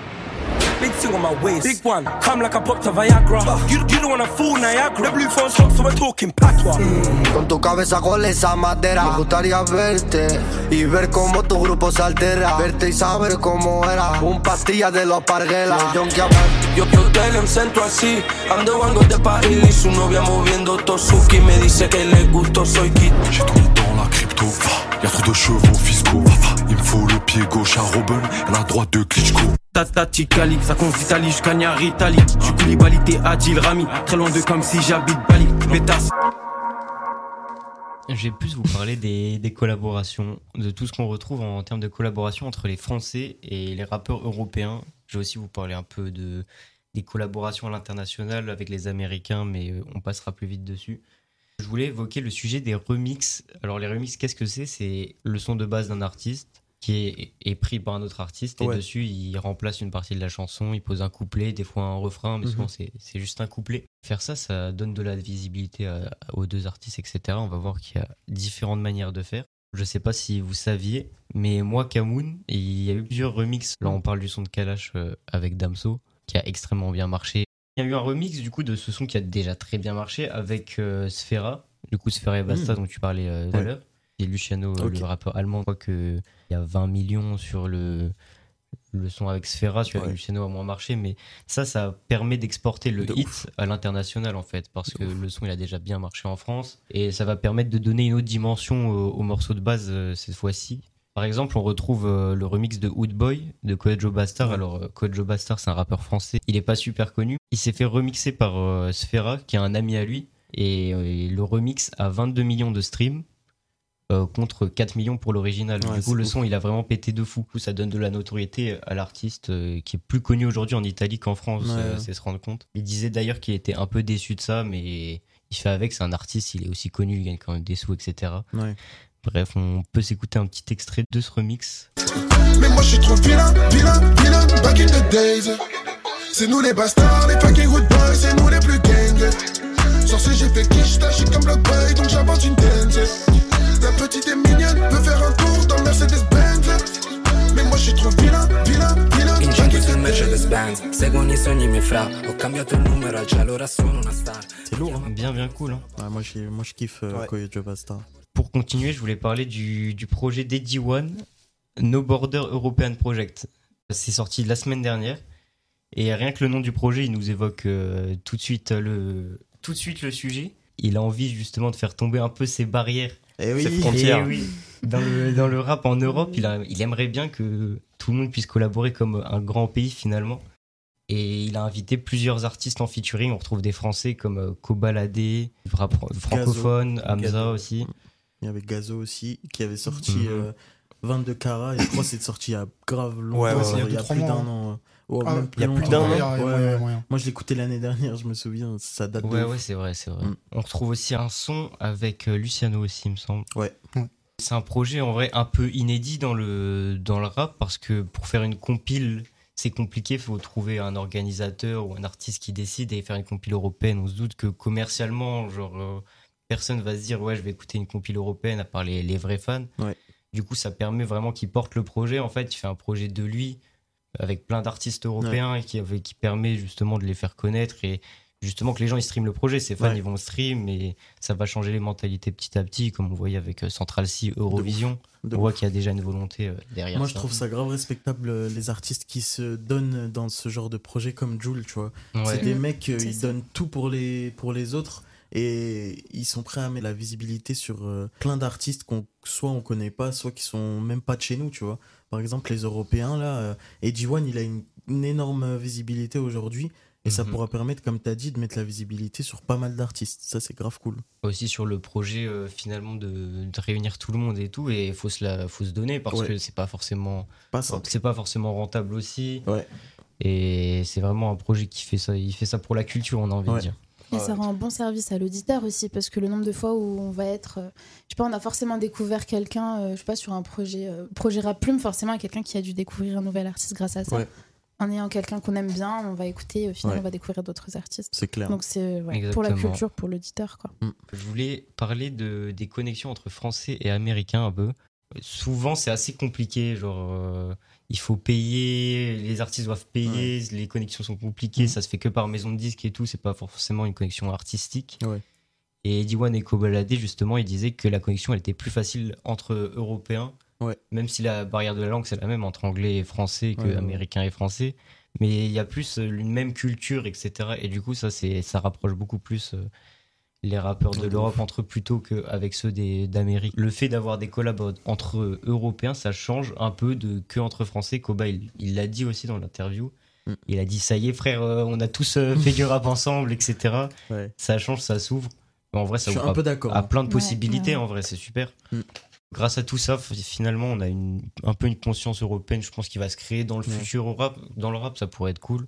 Big thing on my waist. Big one. Come like I popped a Viagra. You, you don't wanna fool Niagara. The blue phone's hot, so we're talking patois. Con tu cabeza con esa madera Me gustaría verte y ver cómo tu grupo se altera Verte y saber cómo era Un pastilla de los parguelas Yo, Yo, yo hotel en Centro así. I'm the one got de París. Y su novia moviendo Tosuki. Me dice que le gusto, soy kid. J'ai trop dans la crypto, y'a trop de chevaux fiscaux. Faut le pied gauche à Robin, la droite de Klitschko. Tata ça compte d'Italie jusqu'à Italie. J'suis Koulibaly, t'es Adil Rami. Très loin de comme si j'habite Bali. Pétasse. Je vais plus vous parler des, des collaborations, de tout ce qu'on retrouve en termes de collaboration entre les Français et les rappeurs européens. Je vais aussi vous parler un peu de, des collaborations à l'international avec les Américains, mais euh, on passera plus vite dessus. Je voulais évoquer le sujet des remixes. Alors les remixes, qu'est-ce que c'est? C'est le son de base d'un artiste qui est, est pris par un autre artiste et Ouais. dessus il remplace une partie de la chanson, il pose un couplet, des fois un refrain, mais souvent Mhm. c'est c'est juste un couplet. Faire ça, ça donne de la visibilité à- aux deux artistes, etc. On va voir qu'il y a différentes manières de faire. Je sais pas si vous saviez, mais moi, Kamoun, il y a eu plusieurs remixes. Là, on parle du son de Kalash euh, avec Damso, qui a extrêmement bien marché. Il y a eu un remix du coup de ce son qui a déjà très bien marché avec euh, Sfera, du coup Sfera et Basta Mm. dont tu parlais euh, tout à l'heure. Et Luciano, euh, le rappeur allemand, je crois qu'il y a 20 millions sur le, le son avec Sfera, celui avec Ouais. Luciano a moins marché, mais ça, ça permet d'exporter le De hit ouf. à l'international en fait, parce De que ouf. le son il a déjà bien marché en France, et ça va permettre de donner une autre dimension au, au morceau de base euh, cette fois-ci. Par exemple, on retrouve euh, le remix de Woodboy de Kojo Bastard. Alors, Kojo Bastard, c'est un rappeur français. Il est pas super connu. Il s'est fait remixer par euh, Sfera, qui est un ami à lui. Et, et le remix a 22 millions de streams. Euh, contre 4 millions pour l'original. Ouais, du coup, le ouf. son, il a vraiment pété de fou. Ça donne de la notoriété à l'artiste euh, qui est plus connu aujourd'hui en Italie qu'en France, Ouais. euh, c'est se rendre compte. Il disait d'ailleurs qu'il était un peu déçu de ça, mais il fait avec, c'est un artiste, il est aussi connu, il gagne quand même des sous, etc. Ouais. Bref, on peut s'écouter un petit extrait de ce remix. Mais moi je suis trop vilain, vilain, vilain, back in the days. C'est nous les bastards, les fucking good boys, c'est nous les plus gangs. Sorcier, j'ai fait quiche, je suis comme le boy, donc j'invente une dance. La petite est mignonne, peut faire un tour dans Mercedes-Benz. Mais moi je suis trop vilain, vilain, vilain, In the days. Mercedes-Benz Seguono i sogni miei fra Ho cambiato il numero al cielo ora sono una star C'est lourd. Hein. Bien, bien cool. hein. Ouais, moi, moi, je kiffe euh, Ouais. Koyo Joe Basta. Pour continuer, je voulais parler du, du projet d'Eddie One, No Border European Project. C'est sorti la semaine dernière. Et rien que le nom du projet, il nous évoque euh, tout, de suite le, tout de suite le sujet. Il a envie justement de faire tomber un peu ces barrières. Eh oui. Ces frontières. Et oui, dans, le, dans le rap en Europe, il, a- il aimerait bien que tout le monde puisse collaborer comme un grand pays finalement. Et il a invité plusieurs artistes en featuring. On retrouve des Français comme euh, Kobalade, rap francophone, Hamza Gazo. aussi. Il y avait Gazo aussi, qui avait sorti Mhm. euh, 22 carats, et je crois que c'est sorti il y a grave longtemps, Ouais, ouais, genre, il y a il y a deux, trois plus d'un an. Ouais, Ah, il y a plus d'un an. Ouais, ouais. Moi, je l'écoutais l'année dernière, je me souviens, ça date de Ouais, ouais, c'est vrai, c'est vrai. Mm. On retrouve aussi un son avec euh, Luciano aussi, il me semble. Ouais. C'est un projet en vrai un peu inédit dans le, dans le rap parce que pour faire une compile, c'est compliqué. Il faut trouver un organisateur ou un artiste qui décide et faire une compile européenne. On se doute que commercialement, genre, euh, personne va se dire ouais, je vais écouter une compile européenne à part les, les vrais fans. Ouais. Du coup, ça permet vraiment qu'il porte le projet. En fait, il fait un projet de lui avec plein d'artistes européens et qui, avec- qui permet justement de les faire connaître et justement que les gens ils streament le projet. Ses fans Ouais. ils vont stream et ça va changer les mentalités petit à petit, comme on voyait avec euh, Central C, Eurovision. De on voit qu'il y a déjà une volonté euh, derrière. Moi, ça. je trouve ça grave respectable, euh, les artistes qui se donnent dans ce genre de projet comme Joule, tu vois. Ouais. C'est des Mhm. mecs, C'est ils ça. donnent tout pour les, pour les autres et ils sont prêts à mettre la visibilité sur euh, plein d'artistes qu'on soit on connaît pas, soit qui sont même pas de chez nous, tu vois. Par exemple, les Européens, là, euh, Eddie One, il a une, une énorme visibilité aujourd'hui et ça Mhm. pourra permettre, comme tu as dit, de mettre la visibilité sur pas mal d'artistes. Ça, c'est grave cool. aussi sur le projet euh, finalement de, de réunir tout le monde et tout et faut se la faut se donner parce Ouais. que c'est pas forcément Pas c'est pas forcément rentable aussi Ouais. et c'est vraiment un projet qui fait ça il fait ça pour la culture on a envie Ouais. de dire Et ça rend un bon service à l'auditeur aussi, parce que le nombre de fois où on va être. euh, je sais pas, on a forcément découvert quelqu'un, euh, je sais pas, sur un projet, euh, projet rap plume, forcément, quelqu'un qui a dû découvrir un nouvel artiste grâce à ça. Ouais. En ayant quelqu'un qu'on aime bien, on va écouter, au final, Ouais. on va découvrir d'autres artistes. C'est clair. Donc c'est ouais, pour la culture, pour l'auditeur, quoi. Je voulais parler de, des connexions entre Français et Américains un peu. Souvent, c'est assez compliqué. Genre, euh, il faut payer, les artistes doivent payer, les connexions sont compliquées, ça se fait que par maison de disques et tout. C'est pas forcément une connexion artistique. Ouais. Et Eddie One et Kobalade, justement, ils disaient que la connexion elle était plus facile entre Européens, Ouais. même si la barrière de la langue c'est la même entre anglais et français que Ouais, ouais, ouais. américain et français. Mais il y a plus euh, une même culture, etc. Et du coup, ça, c'est, ça rapproche beaucoup plus euh, les rappeurs de l'Europe entre eux plutôt qu'avec ceux d'Amérique. Le fait d'avoir des collabs entre Européens, ça change un peu de que entre Français. Koba, il l'a dit aussi dans l'interview. Mm. Il a dit ça y est frère, euh, on a tous euh, (laughs) fait du rap ensemble, etc. Ouais. Ça change, ça s'ouvre. En vrai, ça Je suis ouvre un à- peu d'accord, à hein. plein de Ouais, possibilités. ouais. En vrai, c'est super. Mm. Grâce à tout ça, finalement, on a une, un peu une conscience européenne. Je pense qui va se créer dans le Ouais. futur au rap. Dans le rap, ça pourrait être cool.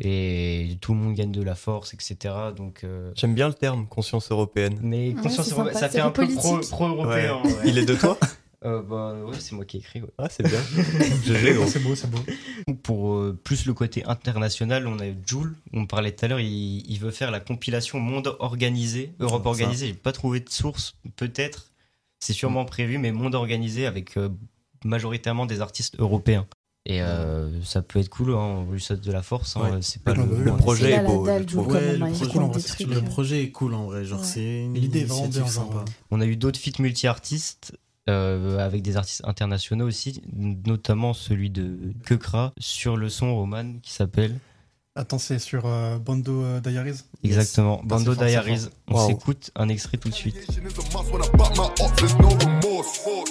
Et tout le monde gagne de la force, etc. Donc, euh, J'aime bien le terme conscience européenne. mais conscience européenne, sympa, ça fait un peu pro- pro-européen. Ouais. ouais. Il est de toi (laughs) Euh, bah ouais, c'est moi qui ai écrit. ouais. Ah, c'est bien. (laughs) C'est beau, c'est beau. Pour euh, plus le côté international, on a Joule, on parlait tout à l'heure, il, il veut faire la compilation Monde organisé, Europe organisée. J'ai pas trouvé de source, peut-être. C'est sûrement prévu, mais Monde organisé avec euh, majoritairement des artistes européens. Et euh, ça peut être cool, hein, on lui souhaite de la force. hein, Ouais. C'est pas le, projet est beau. Ouais, le projet, trucs, stylé. Le projet est cool en vrai, genre Ouais. c'est une L'idée est vraiment bien, sympa. On a eu d'autres feats multi-artistes euh, avec des artistes internationaux aussi, notamment celui de Kekra sur le son Roman qui s'appelle Attends, c'est sur euh, Bando euh, Diaries exactement Ah, Bando c'est fort, c'est Diaries. On Wow. s'écoute un extrait tout de suite.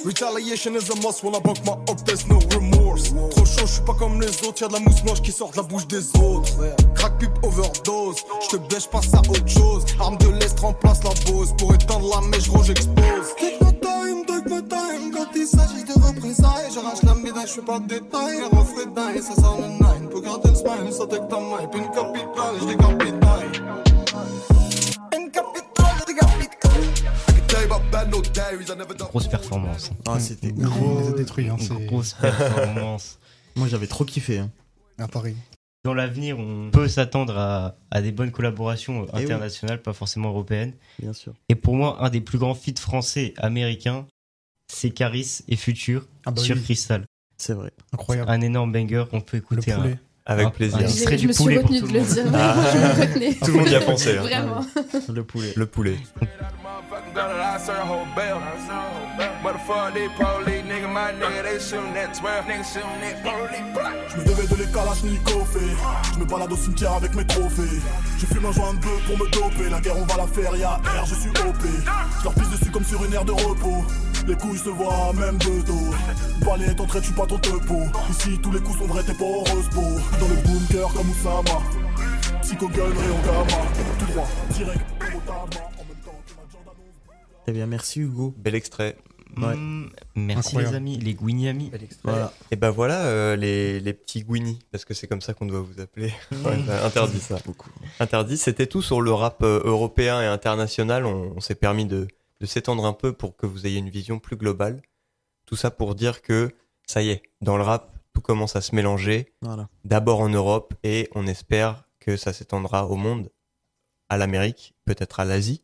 Retaliation is a must when I bunk my up, there's no remorse. Trop chaud, je suis pas comme les autres, y'a de la mousse blanche qui sort de la bouche des autres. Crack pipe overdose, je te bêche, passe à autre chose. Arme de l'Est remplace la bose, pour éteindre la mèche, gros j'expose. Je fais pas de détails. Reflet d'ail, ça sort le nine. Pour garder le smile, ça take ta main. Puis une capitale, je décapitaille. Une capitale, je décapitaille. Grosse performance. Ah, c'était Gros, détruit, hein, grosse performance. (laughs) Moi, j'avais trop kiffé. hein. À Paris. Dans l'avenir, on peut s'attendre à, à des bonnes collaborations euh, Eh oui. internationales, pas forcément européennes. Bien sûr. Et pour moi, un des plus grands feats français américains, c'est Caris et Future Ah bah sur oui. Crystal. C'est vrai. Incroyable. Un énorme banger, on peut écouter un, poulet. Avec un- plaisir. un Je, extrait je du me suis poulet pour tout de le le monde. dire. Ah. je. (laughs) Tout le monde y a pensé. hein. Vraiment. Le poulet. Le poulet. I serve a whole bell. But the fuck they police, nigga, my nigga, they shootin' that 12, nigga shootin' that police. Je me devais de Kalachnikov et Je me balade au cimetière avec mes trophées Je fume un joint de bœuf pour me doper La guerre on va la faire, y'a R, je suis OP Je leur pisse dessus comme sur une aire de repos Les couilles se voient même de dos Balai est entré, tu pas ton tepo Ici tous les coups sont vrais, t'es pas heureuse peau Dans le bunker comme Oussama Psycho gunnery en gamma Tout droit, direct, retardement En même temps que ma Jordan Eh bien, merci Hugo. Bel extrait. Ouais. Merci Incroyable. les amis, les Gwiniamis. Voilà. Et ben voilà euh, les, les petits Gwynny, parce que c'est comme ça qu'on doit vous appeler. (laughs) Ouais, bah, interdit ça. Beaucoup. Interdit. C'était tout sur le rap euh, européen et international. On, on s'est permis de, de s'étendre un peu pour que vous ayez une vision plus globale. Tout ça pour dire que ça y est, dans le rap, tout commence à se mélanger. Voilà. D'abord en Europe et on espère que ça s'étendra au monde, à l'Amérique, peut-être à l'Asie.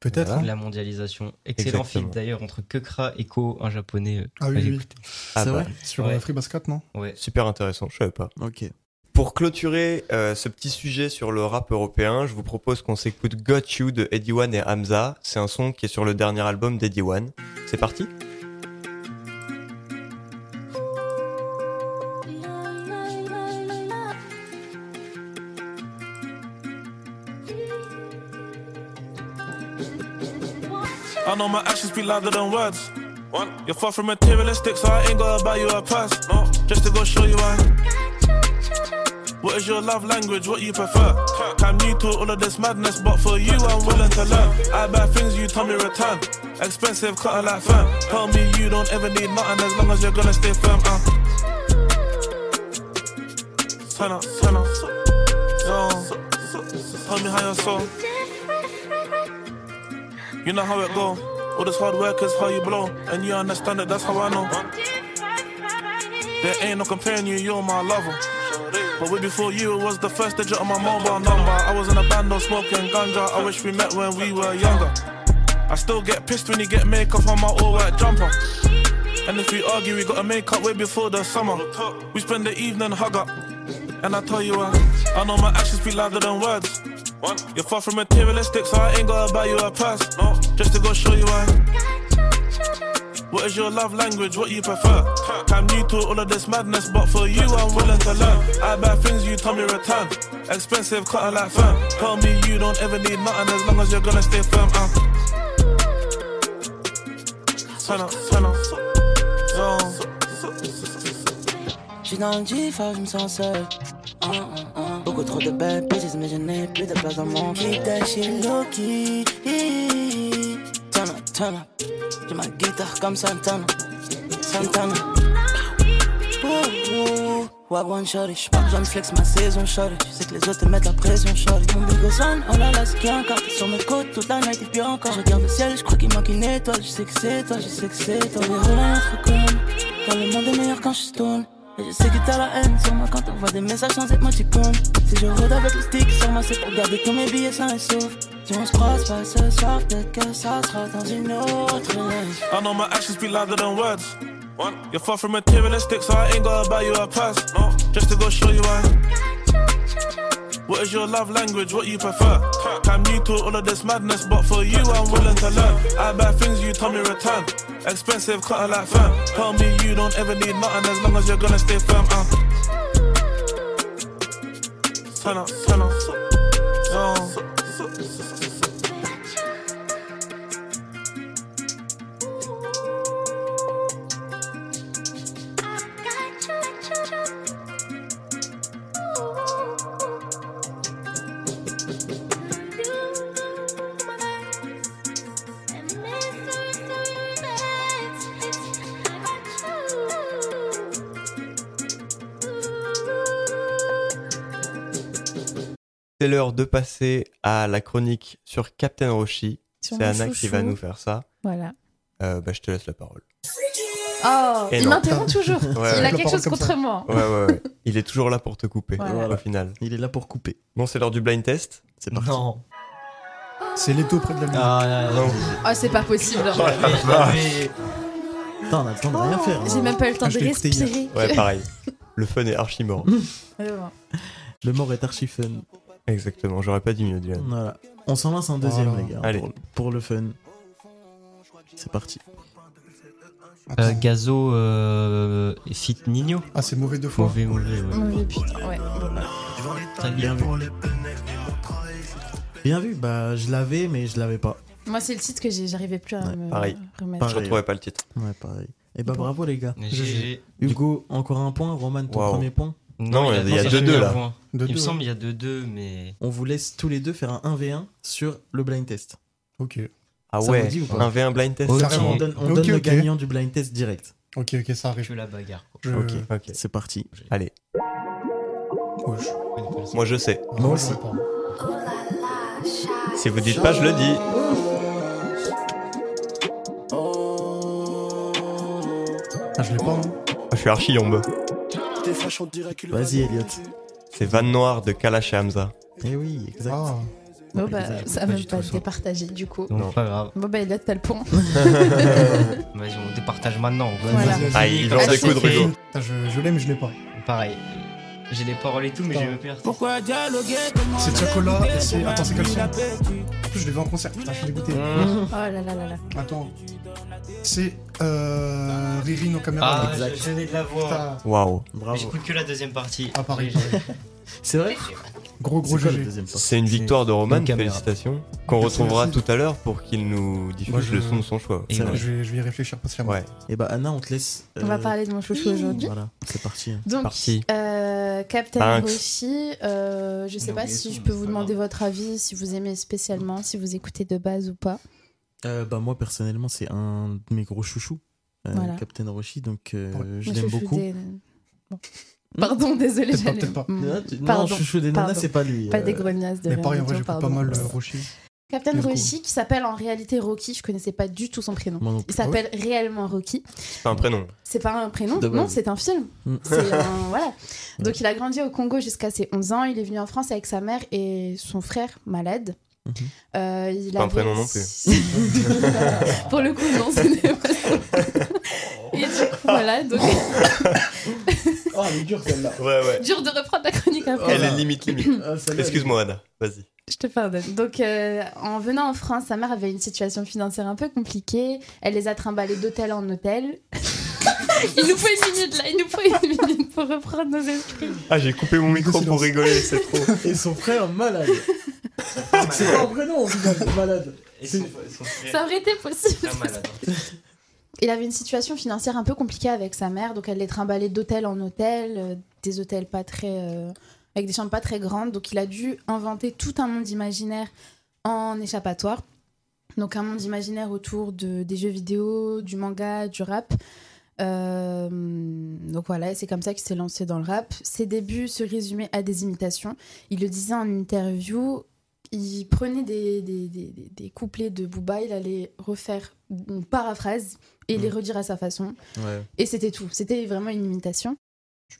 Peut-être. Voilà. La mondialisation. Excellent feat d'ailleurs entre Kekra et Ko, un japonais. euh, Ah oui, oui. Ah C'est bah, vrai Sur Ouais. euh, Free Basket, non? Ouais. Super intéressant, je savais pas. Ok. Pour clôturer euh, ce petit sujet sur le rap européen, je vous propose qu'on s'écoute Got You de Eddie One et Hamza. C'est un son qui est sur le dernier album d'Eddie One. C'est parti I know my actions speak louder than words. You're far from materialistic, so I ain't gotta buy you a purse. No, just to go show you why. What is your love language? What you prefer? I'm new to all of this madness, but for you, I'm willing to learn. I buy things you tell me return. Expensive, cut like firm. Tell me you don't ever need nothing as long as you're gonna stay firm. Uh. Turn up, turn up. Tell me how you're so. You know how it go. All this hard work is how you blow, and you understand it. That's how I know. There ain't no comparing you. You're my lover. But way before you, it was the first digit on my mobile number. I was in a band of smoking ganja. I wish we met when we were younger. I still get pissed when you get makeup on my all-white jumper. And if we argue, we gotta make up way before the summer. We spend the evening hug up. And I tell you what, I know my actions speak louder than words. You're far from materialistic, so I ain't gotta buy you a purse. No, just to go show you why. What is your love language? What you prefer? I'm new to all of this madness, but for you, I'm willing to learn. I buy things you tell me return. Expensive, cut like firm. Tell me you don't ever need nothing as long as you're gonna stay firm. Uh. Turn up, turn up. Yo. J'suis dans le G5, j'me sens seul. Ah, ah, ah. Beaucoup trop de belles bitches, mais je n'ai plus de place dans mon Keep that up. J'ai ma guitare comme Santana. Santana. Wagwan shorty, j'suis pas besoin de flex ma saison shorty. Je sais que les autres te mettent la pression shorty. Mon big son, oh là là, c'est qui encore? T'es sur mes côtes toute la night et puis encore. Je regarde le ciel, j'crois qu'il manque une étoile. Je sais que c'est toi, je sais que c'est toi. Les à notre com. Quand le monde est meilleur quand je stone. Et je sais que t'as la haine sur moi quand t'envoies des messages sans être moticon. Si je rôde avec le stick sur moi, c'est pour garder tous mes billets sains et saufs. Si on se croise pas ce soir, peut-être que ça sera dans une autre life. I know my actions speak louder than words. You're far from materialistic, so I ain't gotta buy you a purse. No, just to go show you why. What is your love language? What you prefer? I'm new to all of this madness, but for you, I'm willing to learn. I buy things you tell me return. Expensive, cut like firm. Tell me you don't ever need nothing as long as you're gonna stay firm. Uh. Turn up, c'est l'heure de passer à la chronique sur Captain Roshi. C'est Anna qui chouchou. va nous faire ça. Voilà. Euh, bah, je te laisse la parole. Oh, Et il m'interrompt toujours. Ouais, il ouais. a La quelque chose contre ça. moi. Ouais, ouais, ouais. Il est toujours là pour te couper, Voilà. au final. Il est là pour couper. Bon, c'est l'heure du blind test. C'est parti. Non. C'est l'étau près de la. Ah, Non. Oh, c'est pas possible. Oh vache. Attends, on a le temps de rien faire. hein. J'ai même pas eu le temps Ah, de respirer. Ouais, pareil. Le fun est archi mort. (laughs) Le mort est archi fun. Exactement, j'aurais pas dit mieux, Dylan. Voilà. On s'en lance en deuxième, Voilà. les gars. Allez. Pour, pour le fun. C'est parti. Euh, Gazo euh, Fit Nino. Ah, c'est mauvais deux fois. Mauvais, mauvais, ouais. Mauvais putain, ouais. Très bien. Bien vu. Bien vu, bah je l'avais, mais je l'avais pas. Moi, c'est le titre que j'ai- j'arrivais plus à me Pareil. remettre. Je retrouvais pas le titre. Ouais, pareil. Et bah Bon. bravo, les gars. GG. Hugo, encore un point. Roman, ton premier point. Non, il y a- il y a ça, deux j'ai deux, mis un là. point. Deux, Il me semble qu'il y a 2-2, mais. On vous laisse tous les deux faire un 1v1 sur le blind test. Ok. Ah Ça ouais, ou un V1 blind test. On donne, on Ok, donne le gagnant du blind test direct. Ok, ok, ça arrive. Que la bagarre. quoi. Je... Ok, Ok. c'est parti. Allez, Ouais, je- moi je sais. Ah, Moi je aussi. Si vous dites pas, je le dis. Ah, je l'ai pas. hein. Ah, Je suis archi yombe. Vas-y, Elliot. C'est Van Noir de Kalash et Hamza. Eh oui, exact. Ah, Bon, bah, Exact. ça va même pas partagé du coup. Non. pas grave. Bon, bah, il a t'as le point. (laughs) Vas-y, on départage maintenant. Voilà. vas-y, vas-y. Ah, il lance ça, des coups de. Putain, je, je l'ai, mais je l'ai pas. Pareil. J'ai les paroles et tout, mais j'ai même plus l'artiste. Pourquoi dialoguer C'est Chacola et c'est. Attends, c'est quel son plus, je l'ai vu en concert. Putain, je suis dégoûté. Oh là là là là. Attends. C'est. Euh. Riri no caméra. Ah, je, je venais de la. Putain. Waouh. Bravo. J'écoute que la deuxième partie. Ah, pareil. J'ai- C'est vrai Gros, gros pas C'est une victoire de Roman, félicitations. Qu'on retrouvera merci. tout à l'heure pour qu'il nous diffuse Moi, je- le son de son choix. Et. Je vais, je vais y réfléchir patiemment. Ouais, Et bah Anna, on te laisse. On va euh, parler de mon chouchou aujourd'hui. Voilà, c'est parti. Donc, parti. Euh, Captain Thanks. Roshi, euh, je sais pas si je peux vous demander votre avis, si vous aimez spécialement, si vous écoutez de base ou pas. Euh, bah moi personnellement, c'est un de mes gros chouchous, euh, Voilà. Captain Roshi, donc euh, Ouais. je l'aime chouchou beaucoup. des- Bon. Pardon, désolé, Peut-être pas, j'allais. peut-être pas. Mm. Non, Pardon, chouchou des nanas, pardon. c'est pas lui. Pas euh, des gregnasses de Mais rien pareil, en vrai, j'écoute pas pardon. mal euh, Roshi. Captain. Roshi, qui s'appelle en réalité Rocky, je connaissais pas du tout son prénom. Il plus. s'appelle réellement Rocky. c'est pas un prénom. C'est pas un prénom, non, c'est un film. Mm. C'est un- (laughs) voilà. Donc il a grandi au Congo jusqu'à ses 11 ans. Il est venu en France avec sa mère et son frère malade. Mhm. Euh, il Pas un prénom non plus. (laughs) Pour le coup, non, ce n'est pas. (laughs) Et du coup, voilà, donc Oh, elle est dure celle-là. Ouais, ouais. dur de reprendre la chronique après. Elle est limite, limite. Ah, Excuse-moi, Anna. Vas-y. Je te pardonne. Donc, euh, en venant en France, sa mère avait une situation financière un peu compliquée. Elle les a trimballés d'hôtel en hôtel. (laughs) il nous faut une minute là, il nous faut une minute pour reprendre nos esprits. Ah, j'ai coupé mon micro pour rigoler, c'est trop. (laughs) Et son frère malade. (laughs) c'est pas un prénom, malade. Son, son frère. Ça aurait été possible. Il avait une situation financière un peu compliquée avec sa mère, donc elle les trimballait d'hôtel en hôtel, euh, des hôtels pas très. euh, avec des chambres pas très grandes. Donc il a dû inventer tout un monde imaginaire en échappatoire. Donc un monde imaginaire autour de, des jeux vidéo, du manga, du rap. Euh, donc voilà, c'est comme ça qu'il s'est lancé dans le rap. Ses débuts se résumaient à des imitations. Il le disait en interview, il prenait des, des, des- des- couplets de Booba, il allait refaire une paraphrase et les redire à sa façon. Ouais. Et c'était tout. C'était vraiment une imitation.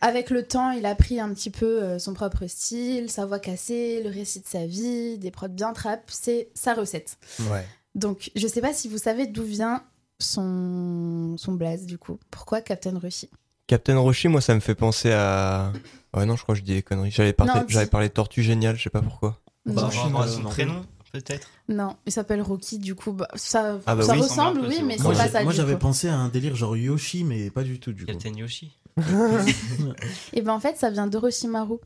Avec le temps, il a pris un petit peu euh, son propre style, sa voix cassée, le récit de sa vie, des prods bien trap. C'est sa recette. Ouais. Donc, je sais pas si vous savez d'où vient son, son blaze, du coup. Pourquoi Captain Roshi Captain Roshi, moi, ça me fait penser à. Ouais, non, je crois que je dis des conneries. J'avais parlé, Non, dis. j'avais parlé de Tortue Géniale, je sais pas pourquoi. Non. Par rapport à son non. prénom, peut-être Non, il s'appelle Rocky, du coup. bah, ça Ah bah ça oui. ressemble, oui, mais c'est Moi, pas ça. moi, j'avais coup. pensé à un délire genre Yoshi, mais pas du tout du coup. Captain Yoshi. (laughs) Et ben en fait, ça vient d'Oroshimaru.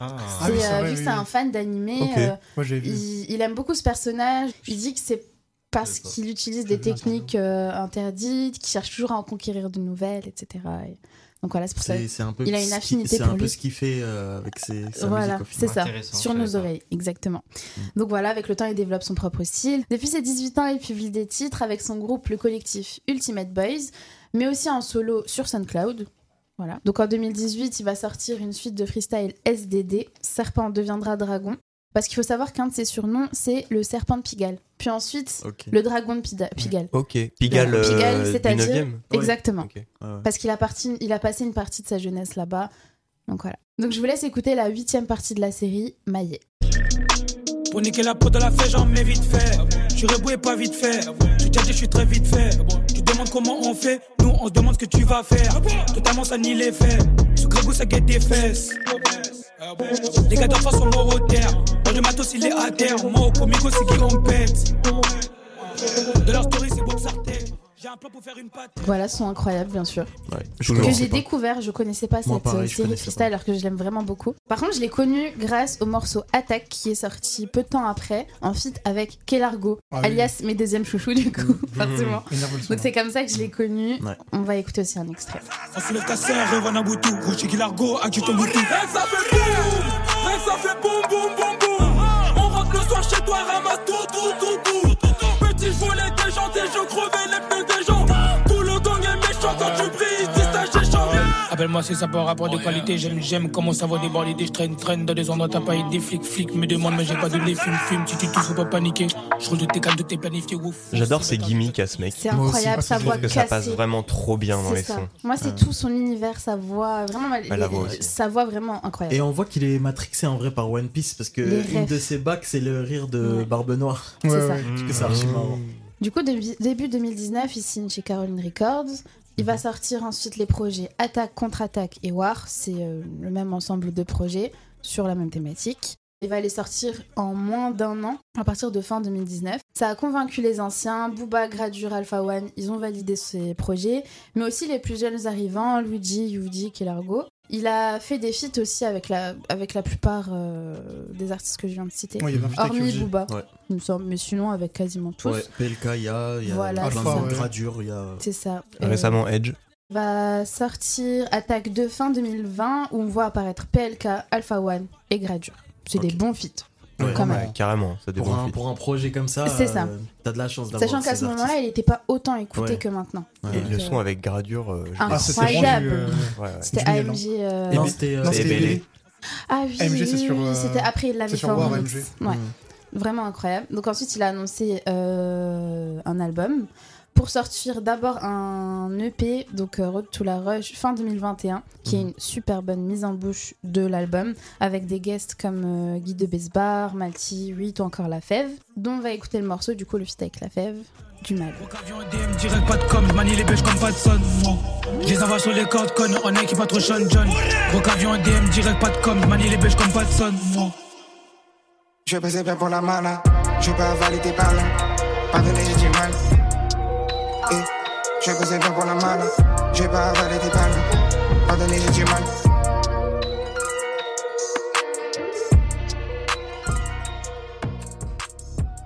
Ah, Ah oui, C'est, c'est euh, vrai, vu que oui, c'est oui. un fan d'animé, euh, il, il aime beaucoup ce personnage. Il dit que c'est parce qu'il utilise des techniques euh, interdites, qu'il cherche toujours à en conquérir de nouvelles, etc. Et donc voilà, c'est pour ça. C'est un peu. Il a une ce qui- affinité C'est pour un peu ce qu'il fait euh, avec ses, sa Voilà, c'est ça, sur nos oreilles, exactement. Mm. Donc voilà, avec le temps, il développe son propre style. Depuis ses 18 ans, il publie des titres avec son groupe, le collectif Ultimate Boys, mais aussi en solo sur SoundCloud. Voilà. Donc en 2018, il va sortir une suite de freestyle SDD, Serpent deviendra dragon. Parce qu'il faut savoir qu'un de ses surnoms, c'est le serpent de Pigalle. Puis ensuite, Ok. le dragon de Pida- Pigalle. Ok, Pigalle, Pigalle, euh, c'est-à-dire 9e? exactement. Ok. Ouais, ouais. Parce qu'il a, parti- il a passé une partie de sa jeunesse là-bas. Donc voilà. Donc je vous laisse écouter la huitième partie de la série, Maillet. Pour niquer la peau de la fée, j'en mets vite fait. Je suis reboué pas vite fait. Tu t'as dit, je suis très vite fait. Tu demandes comment on fait. Nous, on se demande ce que tu vas faire. Totalement, ça nie les faits. Ce grégou, ça guette des fesses. Les gars d'en face sont morts au terre. Moi, le matos, il est à terre. Moi, au comico, c'est qui on pète. De leur story, c'est Bob Sartek. Un plan pour faire une patte. Voilà, sont incroyables, bien sûr. je que j'ai découvert, je connaissais pas Moi, cette pareil, euh, série freestyle alors que je l'aime vraiment beaucoup. Par contre, je l'ai connu grâce au morceau Attack qui est sorti peu de temps après, en feat avec Kelargo, Ah oui. alias mes deuxièmes chouchous du coup, (laughs) forcément. Donc c'est comme ça que je l'ai connu. On va écouter aussi un extrait. On soulève ta sœur, Revan Aboutou. Rouchi Largo, Aki ton boutou. ça fait boum, ça fait boum, boum, boum, boum. On rentre le soir chez toi, ramasse tout, tout, tout, tout. Appelle-moi si ça peut rapport de qualité. J'aime, j'aime comment ça va déborder. Je traîne, traîne dans des endroits, t'as pas des flics, flics me demande, mais j'ai pas de les fume, fume. Si tu touches, faut pas paniquer. Je roule de tes calmes, de tes planifiés, ouf. J'adore ses gimmicks à ce mec. C'est incroyable, sa Je trouve voix que ça passe vraiment trop bien dans les sons. Moi, c'est tout son univers, sa voix, vraiment, sa voix vraiment incroyable. Et on voit qu'il est matrixé en vrai par One Piece parce que une de ses bacs c'est le rire de. Barbe Noire. C'est (laughs) ça. Parce que c'est archi marrant. Du coup, début 2019, il signe chez Caroline Records. Il va sortir ensuite les projets Attaque, Contre-Attaque et War. C'est euh, le même ensemble de projets sur la même thématique. Il va les sortir en moins d'un an, à partir de fin 2019. Ça a convaincu les anciens, Booba, Gradure, Alpha One, ils ont validé ces projets, mais aussi les plus jeunes arrivants, Luigi, Yudi, Kelargo. Il a fait des feats aussi avec la, avec la plupart euh, des artistes que je viens de citer, Ouais, il y avait un feat avec hormis. Booba, Ouais. il me semble, mais sinon avec quasiment tous. Ouais, PLK, il y a, il y a Voilà, plein c'est de ça. gradures, il y a. C'est ça. Récemment, Edge. va sortir Attaque de fin 2020 où on voit apparaître PLK, Alpha One et Gradure. C'est des bons feats. Quand même. Ouais, carrément, ça Pour un, pour un projet comme ça, C'est ça. euh, t'as de la chance d'avoir. Sachant qu'à ce moment-là, il n'était pas autant écouté Ouais. que maintenant. Et Donc, le euh, son avec gradure. euh, je l'ai- incroyable. (laughs) Ouais. C'était AMG. euh, Non, c'était, euh. Ah oui, euh, c'était après il l'avait fait sur en. Ouais. Mm. Vraiment incroyable. Donc ensuite, il a annoncé euh, un album pour sortir d'abord un EP, donc euh, Road to la Rush, fin 2021, qui est une super bonne mise en bouche de l'album, avec des guests comme euh, Guy de Besbar, Malti, 8 ou encore La Fève, dont on va écouter le morceau, du coup le feat avec La Fève, du mal. DM direct pas de com, manie les bêches comme pas de son. moi. Je les envoie sur les cordes, conne, on est qui pas trop Sean John. Gros avion DM direct pas de com, manie les bêches comme pas de son. moi. Je vais bien pour la mana, je peux avaler tes paroles. Pardonnez, j'ai du mal. Je vais bien pour la mana, je peux avaler tes paroles. Pardonnez, j'ai du mal.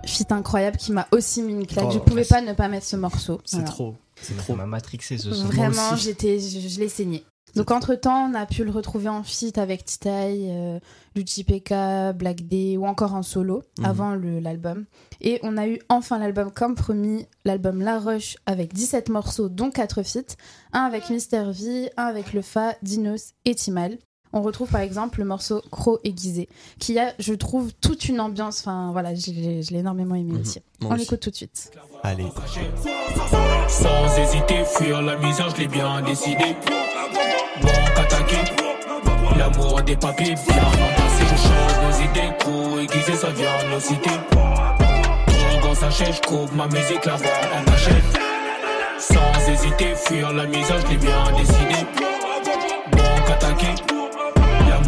Feat incroyable qui m'a aussi mis une claque. Oh, je pouvais pas ne pas mettre ce morceau. C'est Voilà. trop. C'est trop. m'a matrixé ce son. Vraiment, j'étais, je, je l'ai saigné. Donc entre temps, on a pu le retrouver en feat avec Titaï, euh, Luchi PK, Black D ou encore en solo Mhm. avant l'album. Et on a eu enfin l'album comme promis, l'album La Rush avec 17 morceaux dont 4 feats, un avec Mister V, un avec Le Fa, Dinos et Timal. On retrouve par exemple le morceau Croc aiguisé, qui a, je trouve, toute une ambiance. Enfin voilà, je l'ai l'ai énormément aimé Mhm. aussi. On aussi. écoute tout de suite. Allez. Sans hésiter, fuir la misère, je l'ai bien décidé. Bon, qu'attaquer. L'amour des papiers, bien entassé. Je change nos idées, coups aiguisés, ça vient nos cités. Trop sachet, je coupe ma musique, la voix en cachette. Sans hésiter, fuir la misère, je l'ai bien décidé.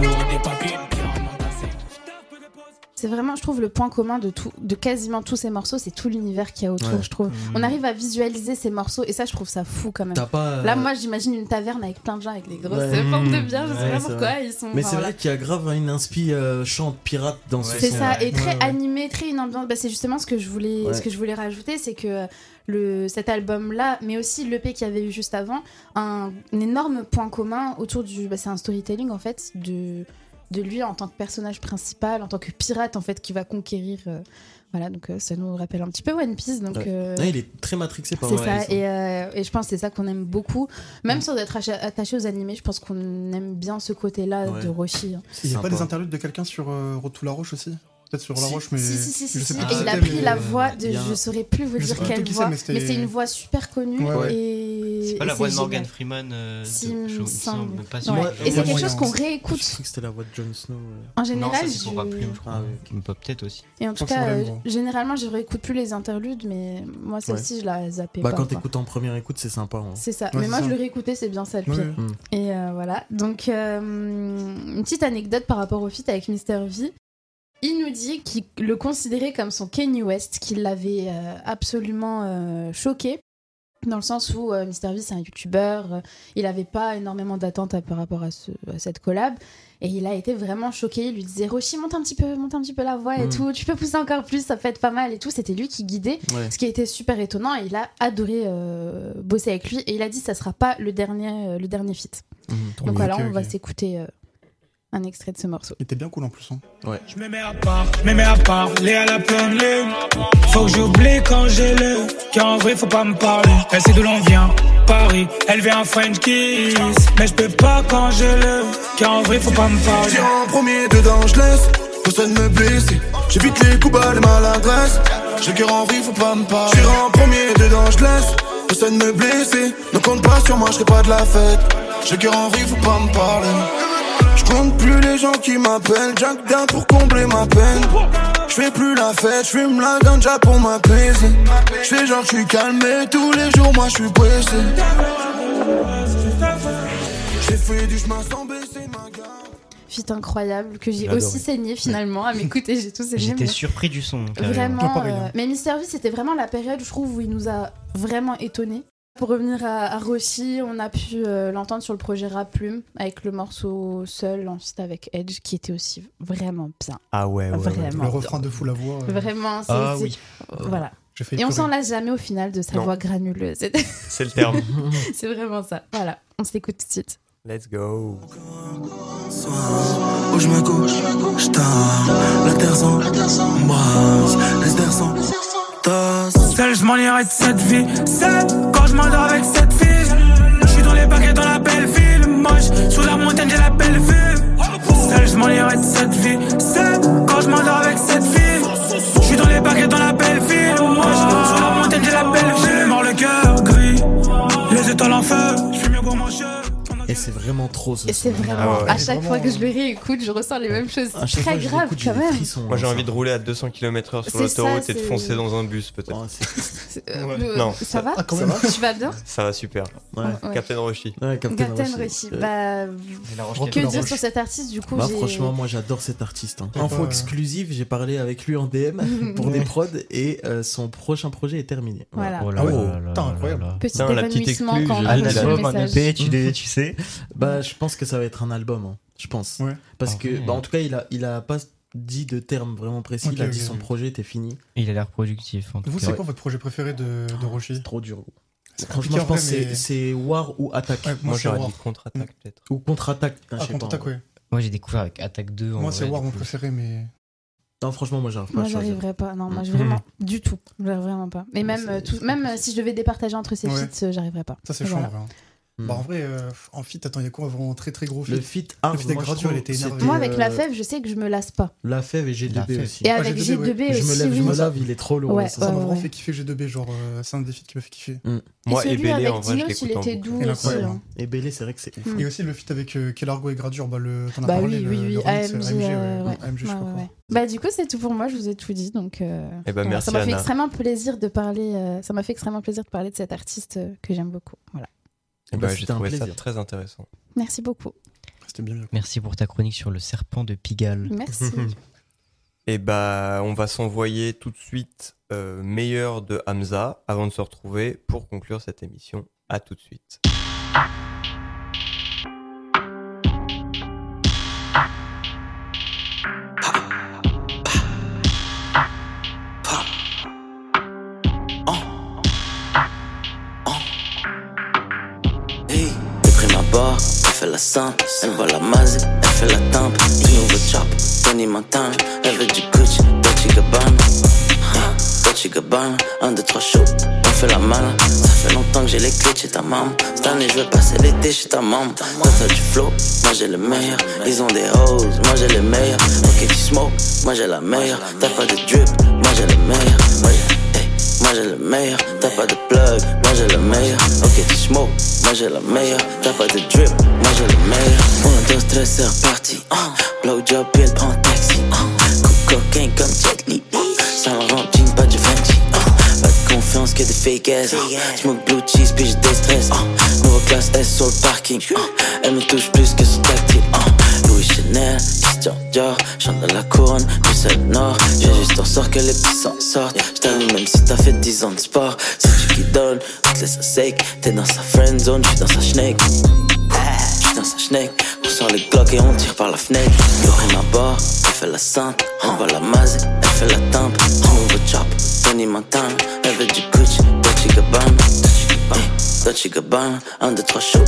Bon, qu'attaquer. L'amour des papiers, bien entassé. C'est vraiment, je trouve, le point commun de, tout, de quasiment tous ces morceaux, c'est tout l'univers qu'il y a autour, Ouais. je trouve. Mhm. On arrive à visualiser ces morceaux et ça, je trouve ça fou quand même. Pas, euh, Là, moi, j'imagine une taverne avec plein de gens avec des grosses Ouais. formes de bière, je sais Ouais, pas pourquoi, vrai. ils sont. Mais enfin, c'est voilà. vrai qu'il y a grave une inspi euh, chante pirate dans ce C'est ça, et très animé, très une ambiance. Bah, c'est justement ce que je voulais, ce que je voulais rajouter, c'est que le, cet album-là, mais aussi l'EP qu'il y avait eu juste avant, un, un énorme point commun autour du. Bah, c'est un storytelling en fait de de lui en tant que personnage principal, en tant que pirate en fait qui va conquérir. euh, voilà, donc euh, ça nous rappelle un petit peu One Piece. Donc Ouais. euh, Ouais, il est très matrixé par c'est ça, et, euh, et je pense que c'est ça qu'on aime beaucoup. Même sans être attaché aux animés, je pense qu'on aime bien ce côté-là Ouais. de Roshi. hein. Il n'y a pas des interludes de quelqu'un sur euh, to la Roche aussi? Peut-être sur La Roche, mais. Si, si, si, si, je sais si. plus qui Et il a pris mais- la voix de. a un- Je saurais plus vous Je dire quelle qui voix. mais c'est une voix super connue. Ouais, ouais. Et. C'est pas la voix de Morgan génial. Freeman. euh, Si, de- je- semble. pas sûr. Et c'est quelque chose qu'on Je réécoute. crois que c'était la voix de Jon Snow. ouais. En Non, ça général, c'est pour je- Raplume, je crois. Ah, Mais pas peut-être aussi. Et en tout cas, généralement, je réécoute plus les interludes, mais moi, celle-ci, je la zappais Bah, pas. quand t'écoutes en première écoute, c'est sympa. hein. C'est ça. Mais moi, ça. je le réécoutais, c'est bien ça le pire. Mm. Et euh, voilà. Donc, euh, une petite anecdote par rapport au feat avec Mr. V. Il nous dit qu'il le considérait comme son Kanye West, qu'il l'avait euh, absolument euh, choqué. Dans le sens où euh, Mr. V, c'est un youtubeur, euh, il n'avait pas énormément d'attentes par rapport à, ce- à cette collab. Et il a été vraiment choqué. Il lui disait Roshi, monte un petit peu, monte un petit peu la voix et Mm. tout. Tu peux pousser encore plus, ça peut être pas mal et tout. C'était lui qui guidait. Ouais. Ce qui a été super étonnant. Et il a adoré euh, bosser avec lui. Et il a dit ça sera pas le dernier, euh, le dernier feat. Mhm. Donc voilà, on va s'écouter euh, un extrait de ce morceau. Il était bien cool en plus. Hein. Je me mets à part, je me mets à parler à la pleine lune. Faut que j'oublie quand j'ai le. Car en vrai, faut pas me parler. Elle sait d'où l'on vient, Paris. Elle vient en French kiss. Mais je peux pas quand j'ai le. Car en vrai, faut pas me parler. Tire en premier dedans, je laisse Personne me blesser J'évite les coups bas, les maladresses J'ai le cœur en vrille, faut pas me parler Tire en premier dedans, je laisse Personne me blesser Ne compte pas sur moi, je pas de la fête J'ai le cœur en vrille, faut pas me parler Je compte plus les gens qui m'appellent Jack down pour combler ma peine Je fais plus la fête, je fume la ganja pour m'apaiser Je fais genre je suis calme mais tous les jours moi je suis pressé J'ai fait du chemin sans baisser ma garde Feat incroyable que j'ai aussi saigné finalement à m'écouter. J'ai tout saigné. J'étais mais- surpris du son. carrément. Vraiment. Pareil, euh, hein. Mais Mister V, c'était vraiment la période, je trouve, où il nous a vraiment étonnés. Pour revenir à, à Rossi, on a pu euh, l'entendre sur le projet Rap Plume avec le morceau Seul en feat avec Edge qui était aussi vraiment bien. Ah ouais, ouais. ouais. Vraiment. Le refrain de fou la voix. euh, Vraiment, c'est. Ah oui. Voilà. Et on s'en lasse jamais au final de sa Non. voix granuleuse. (laughs) C'est le terme. (laughs) c'est vraiment ça. Voilà, on s'écoute tout de suite. Let's go. Où je me couche, je t'aime. La terre s'embrase, les. Seul, je m'en irai de cette vie. Seul, quand je m'endors avec cette fille. Je suis dans les baguettes dans la belle ville. Moche, sous la montagne, j'ai la belle vue. Seul, je m'en irai de cette vie. Seul, quand je m'endors avec cette fille. Je suis dans les baguettes dans la belle ville. Moche, sous la montagne, j'ai la belle vue. J'ai mort le cœur gris. Les étoiles en feu. Je suis mieux pour mon. Et c'est vraiment trop ce Et c'est vraiment, Ah ouais. à chaque Vraiment, fois que je le réécoute, je ressens les mêmes choses. C'est très grave quand même. frissons, Moi j'ai envie de rouler à 200 km/h sur l'autoroute et de foncer dans un bus peut-être. Oh, Ouais. euh, Non, ça, ça- va Ah, quand Ça même. va Tu vas bien Ça va super. Ouais. Ouais. Captain Roshi. Ouais, Captain Captain Roshi. Bah, que dire sur cet artiste du coup Bah, franchement, moi j'adore cet artiste. hein. Info exclusive, j'ai parlé avec lui en DM (laughs) pour des prods et euh, son prochain projet est terminé. Voilà. Oh ouais, là là incroyable. Petit Putain, la petite évanouissement quand on la- le message. Tu sais. Bah, je pense que ça va être un album, hein, je pense. Ouais. Parce Ah que, ouais. bah, en tout cas, il a, il a pas dit de termes vraiment précis. Il a dit ok, son projet était fini. Il a l'air productif en tout Vous, cas. c'est quoi votre projet préféré de, de Roshi C'est trop dur. gros. Franchement, je en pense que c'est- mais- c'est War ou. Ouais, Moi moi, c'est j'aurais War. dit contre-attaque peut-être. Ou contre-attaque. putain, Ah, je sais pas. contre-attaque, ouais. Moi j'ai découvert avec Attaque 2. en Moi, c'est vrai, War mon préféré, mais. Non, franchement, moi j'arrive pas Moi, à choisir. pas. Non, moi, je Mm. vraiment du tout. J'arrive vraiment pas. Mais même, c'est- euh, tout- c'est même euh, si je devais départager entre ces Ouais. feats, euh, j'arriverais pas. Ça, c'est Voilà. Chaud, en vrai. Hmm. Bah, en vrai, euh, en fit, attends, il y a quoi vraiment très très gros fit Le fit hard, Le feat avec moi, je il était énervé. c'était, Moi, avec la euh, fève, je sais que je me lasse pas. La fève et La G2B fève. aussi. Et Ah, avec G2B, ouais. G2B Je me aussi. lève, je me lave, il est trop lourd. Ouais, ça, m'a ouais, vraiment fait kiffer G2B, genre, euh, c'est un des feats qui m'a fait kiffer. Moi et et Bélé avec en vrai je Dinos, il l'écoute en était doux Il aussi. hein. Et Bélé, c'est vrai que c'est ouf. Et aussi le feat avec euh, Kelargo et Gradure, bah, le, t'en as Bah parlé, oui, le, oui, AMG, je sais Ouais, pas ouais, quoi. ouais. Bah, du coup, c'est tout pour moi. Je vous ai tout dit. Donc, euh, Eh ben, ça m'a fait Anna. extrêmement plaisir de parler. euh, ça m'a fait extrêmement plaisir de parler de cet artiste euh, que j'aime beaucoup. Voilà. Eh Bah, ben, j'ai trouvé ça très intéressant. Merci beaucoup. C'était bien. bien. Merci pour ta chronique sur le serpent de Pigalle. Merci. (laughs) Et bah, on va s'envoyer tout de suite euh, meilleur de Hamza avant de se retrouver pour conclure cette émission. À tout de suite. Fait la simple, elle voit la maze, elle fait la tempe, du nouveau chop, Tony Montana, elle veut du Gucci, Dolce Gabbana, Hey, Dolce Gabbana, un, deux, trois shoot, on fait la malin. Ça fait longtemps que j'ai les clés chez ta maman. Cette année, je vais passer l'été chez ta maman. Toi, t'as du flow, moi j'ai le meilleur. Ils ont des hoes, moi j'ai les meilleurs. Ok, tu smoke, moi j'ai la meilleure. T'as pas de drip, moi j'ai le meilleur. Moi moi j'ai le meilleur. T'as pas de plug, moi j'ai le meilleur. Ok, tu smoke, moi j'ai la meilleure. T'as pas de drip, moi j'ai le meilleur. 1, 2, 3, c'est reparti. Blow job, il prend taxi. Uh. Coupe cocaine comme Jet Li. Sans rempli, jean, pas du Fenty. Uh. Pas de confiance que des fake ass. Smoke blue cheese, puis j'ai des stress. Uh. Nouveau classe S sur le parking. Elle me touche plus que son tactile. Louis Chanel, Christian Dior. La couronne, Bruxelles Nord. J'ai juste en sorte que les petits s'en sortent. J't'allume même si t'as fait 10 ans de sport. C'est tu qui donne, on te laisse un sec. T'es dans sa friend zone, j'suis dans sa schneck. J'suis dans sa schneck. On sort les glocks et on tire par la fenêtre. Y'aurait ma barre, elle fait la sainte. On va la maser, elle fait la tempe. Nouveau chop, Tony Montana. Elle veut du Gucci, Dolce Gabbana. Dolce Gabbana, un, deux, trois shoot,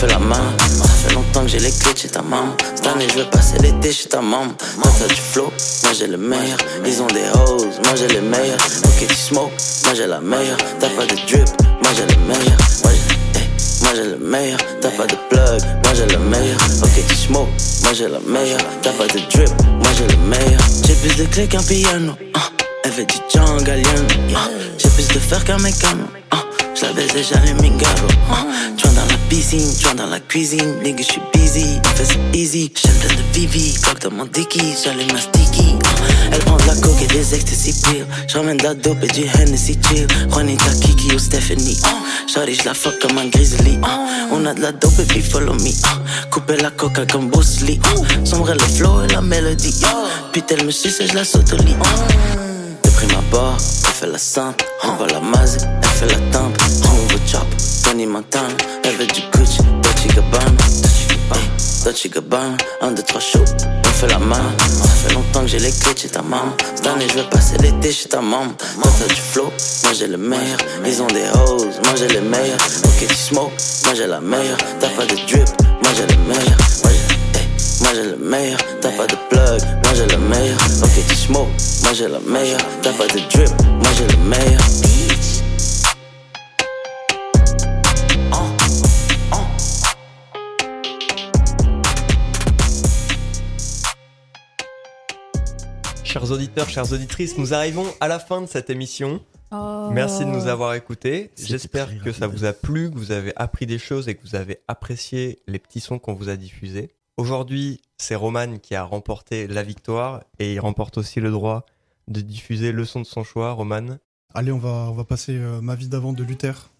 fait la main. Ça fait longtemps que j'ai les clés chez ta maman. Cette année, je vais passer l'été chez ta maman. Toi, t'as du flow, moi j'ai le meilleur. Ils ont des hoes, moi j'ai les meilleurs. Ok, tu smoke, moi j'ai la meilleure. T'as pas de drip, moi j'ai le meilleur. Moi j'ai, moi j'ai le meilleur. T'as pas de plug, moi j'ai le meilleur. Ok, tu smoke, moi j'ai la meilleure. T'as pas de drip, moi j'ai le meilleur. J'ai plus de clés qu'un piano. ah. Elle veut du Django Alien. ah. J'ai plus de fer qu'un mécano. ah. Je la baise déjà les mingaro. Tu dans piscine, tu dans la cuisine. Nigga, je suis busy, fais easy. J'aime plein de Vivi, coque dans mon dicky. J'allume ma sticky. Elle prend de la coke et des ecstasy pills. J'ramène de la dope et du Hennessy chill. Juanita, Kiki ou Stephanie. Shorty, je la fuck comme un grizzly. On a de la dope et puis follow me. Couper la coca comme Bruce Lee. Sombrer le flow et la mélodie. Puis elle me suce et je la saute au lit. Pris ma barre, elle fait la sainte. On va la maser, elle fait la tempe. Tony Montana. Elle veut du Gucci, Dolce Gabbana. Dolce Gabbana, un, deux, trois shoot, on fait la main. Ça fait longtemps que j'ai les clés chez ta maman. Cette année, je vais passer l'été chez ta maman. Toi, t'as du flow, moi j'ai le meilleur. Ils ont des hoes, moi j'ai les meilleurs. Ok, tu smoke, moi j'ai la meilleure. T'as pas de drip, moi j'ai le meilleur. Moi j'ai le meilleur. T'as pas de plug, moi j'ai le meilleur. Ok, tu smoke, moi j'ai la meilleure. T'as pas de drip, moi j'ai le meilleur. Chers auditeurs, chères auditrices, nous arrivons à la fin de cette émission. Oh. Merci de nous avoir écoutés. J'espère que ça vous a plu, que vous avez appris des choses et que vous avez apprécié les petits sons qu'on vous a diffusés. Aujourd'hui, c'est Roman qui a remporté la victoire et il remporte aussi le droit de diffuser le son de son choix. Roman, Allez, on va, on va passer euh, ma vie d'avant de Luther.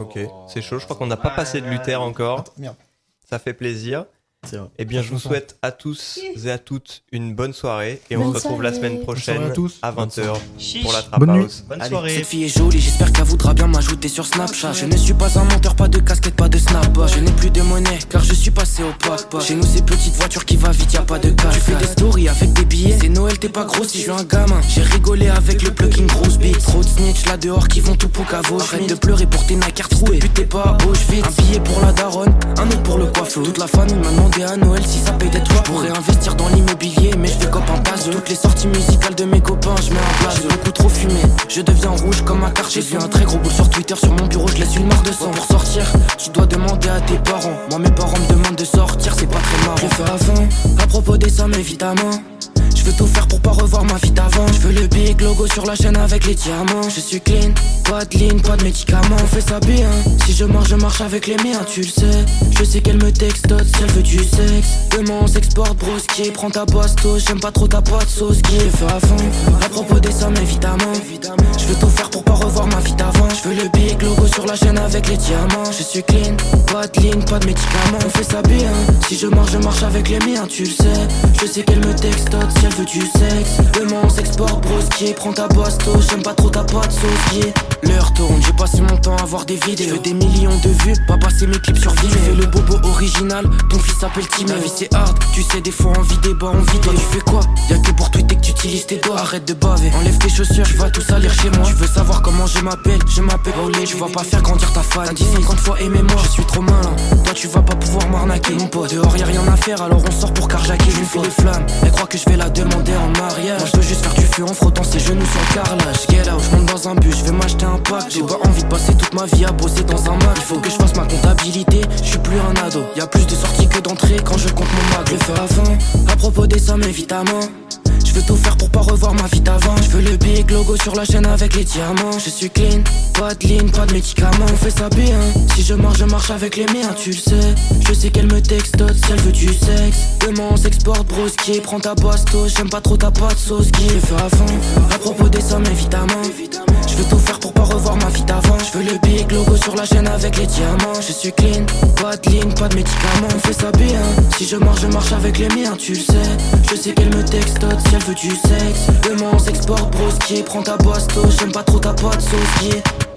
ok, c'est chaud. Je crois qu'on n'a pas passé de Luther encore. Attends, merde. Ça fait plaisir. Vrai. Eh bien, je vous souhaite à tous et à toutes une bonne soirée et on Bonne se retrouve la soirée. semaine Bonne prochaine à tous. à 20h Chiche. pour la Trap Bonne. House. Bonne Allez. soirée. Cette fille est jolie, j'espère qu'elle voudra bien m'ajouter sur Snapchat. Je ne suis pas un menteur, pas de casquette, pas de snap. Je n'ai plus de monnaie, car je suis passé au pack. Chez nous, c'est petite voiture qui va vite, y a pas de cash. Tu fais des stories avec des billets. C'est Noël, t'es pas gros si je suis un gamin. J'ai rigolé avec le plugin grosse beat. Trop de snitch là dehors qui vont tout pour cavo. Arrête de pleurer pour tes nackers troués. Putain, t'es pas Auschwitz. Un billet pour la daronne, un autre pour le coiffeur. Toute la famille m'a demandé à Noël si ça paye toits. Je pourrais investir dans l'immobilier, mais je fais cop en passe. Toutes les sorties musicales de mes copains, je mets en place. Beaucoup trop fumé, je deviens rouge comme un carte. J'ai vu un très gros boule sur Twitter, sur mon bureau, je laisse une marque de sang. Pour sortir, tu dois demander à tes parents. Moi, mes parents me demandent de sortir, c'est pas très marrant. Je fais avant, à propos des sommes, évidemment. Je veux tout faire pour pas revoir ma vie d'avant. Je veux le big logo sur la chaîne avec les diamants. Je suis clean, pas de ligne, pas de médicaments. On fait ça bien. Si je marche, je marche avec les miens, tu le sais. Je sais qu'elle me textote si elle veut du sexe. Demain on s'exporte, broski. Prends ta bastos, j'aime pas trop ta boîte sauce qui est fait à fond. À propos des sommes, évidemment. Le big logo sur la chaîne avec les diamants. Je suis clean, pas de ligne, pas de médicaments. On fait ça bien. Si je marche, je marche avec les miens, tu le sais. Je sais qu'elle me textote si elle veut du sexe. Demain on s'exporte, broski. Prends ta bastos, j'aime pas trop ta boîte sauce. L'heure tourne, j'ai passé mon temps à avoir des vidéos. Je des millions de vues, pas passer mes clips sur vidéo. Je fais le bobo original, ton fils s'appelle Tim. La vie c'est hard, tu sais, des fois envie débat, envie Toi, tu fais quoi? Y'a que pour tweeter que tu utilises tes doigts. Arrête de baver, enlève tes chaussures, tu vas tout salir chez moi. Tu veux savoir comment je m'appelle? Je m'appelle Olé, je vais pas faire grandir ta fan. T'as dit 50 fois aimez-moi, je suis trop malin. Toi, tu vas pas pouvoir m'arnaquer, mon pote. Dehors, y'a rien à faire, alors on sort pour carjacker. Je lui fais les flammes, elle croit que je vais la demander en mariage. Moi, je veux juste faire du feu en frottant ses genoux sur le carrelage. Get out, je monte dans un bus, je vais m'acheter un pack. J'ai pas envie de passer toute ma vie à bosser dans un mag. Il faut que je fasse ma comptabilité, je suis plus un ado. Y a plus de sorties que d'entrées quand je compte mon mag. Je fais avant, à propos des sommes évidemment. Je veux tout faire pour pas revoir ma vie d'avant. Je veux le big logo sur la chaîne avec les diamants. Je suis clean, pas de ligne, pas de médicaments. On fait ça bien. Si je marche, je marche avec les miens, tu le sais. Je sais qu'elle me textote si elle veut du sexe. Demain on s'exporte, broski. Prends ta bastos, j'aime pas trop ta pâte sauce qui Je fais à fond. À propos des sommes, évidemment. Je veux tout faire pour pas revoir ma vie d'avant. Je veux le big logo sur la chaîne avec les diamants. Je suis clean, pas de ligne, pas de médicaments. On fait ça bien. Si je marche, je marche avec les miens, tu le sais. Je sais qu'elle me textote si elle veut du sexe. Demain on s'exporte, broski. Prends ta bastos, j'aime pas trop ta pâte sauce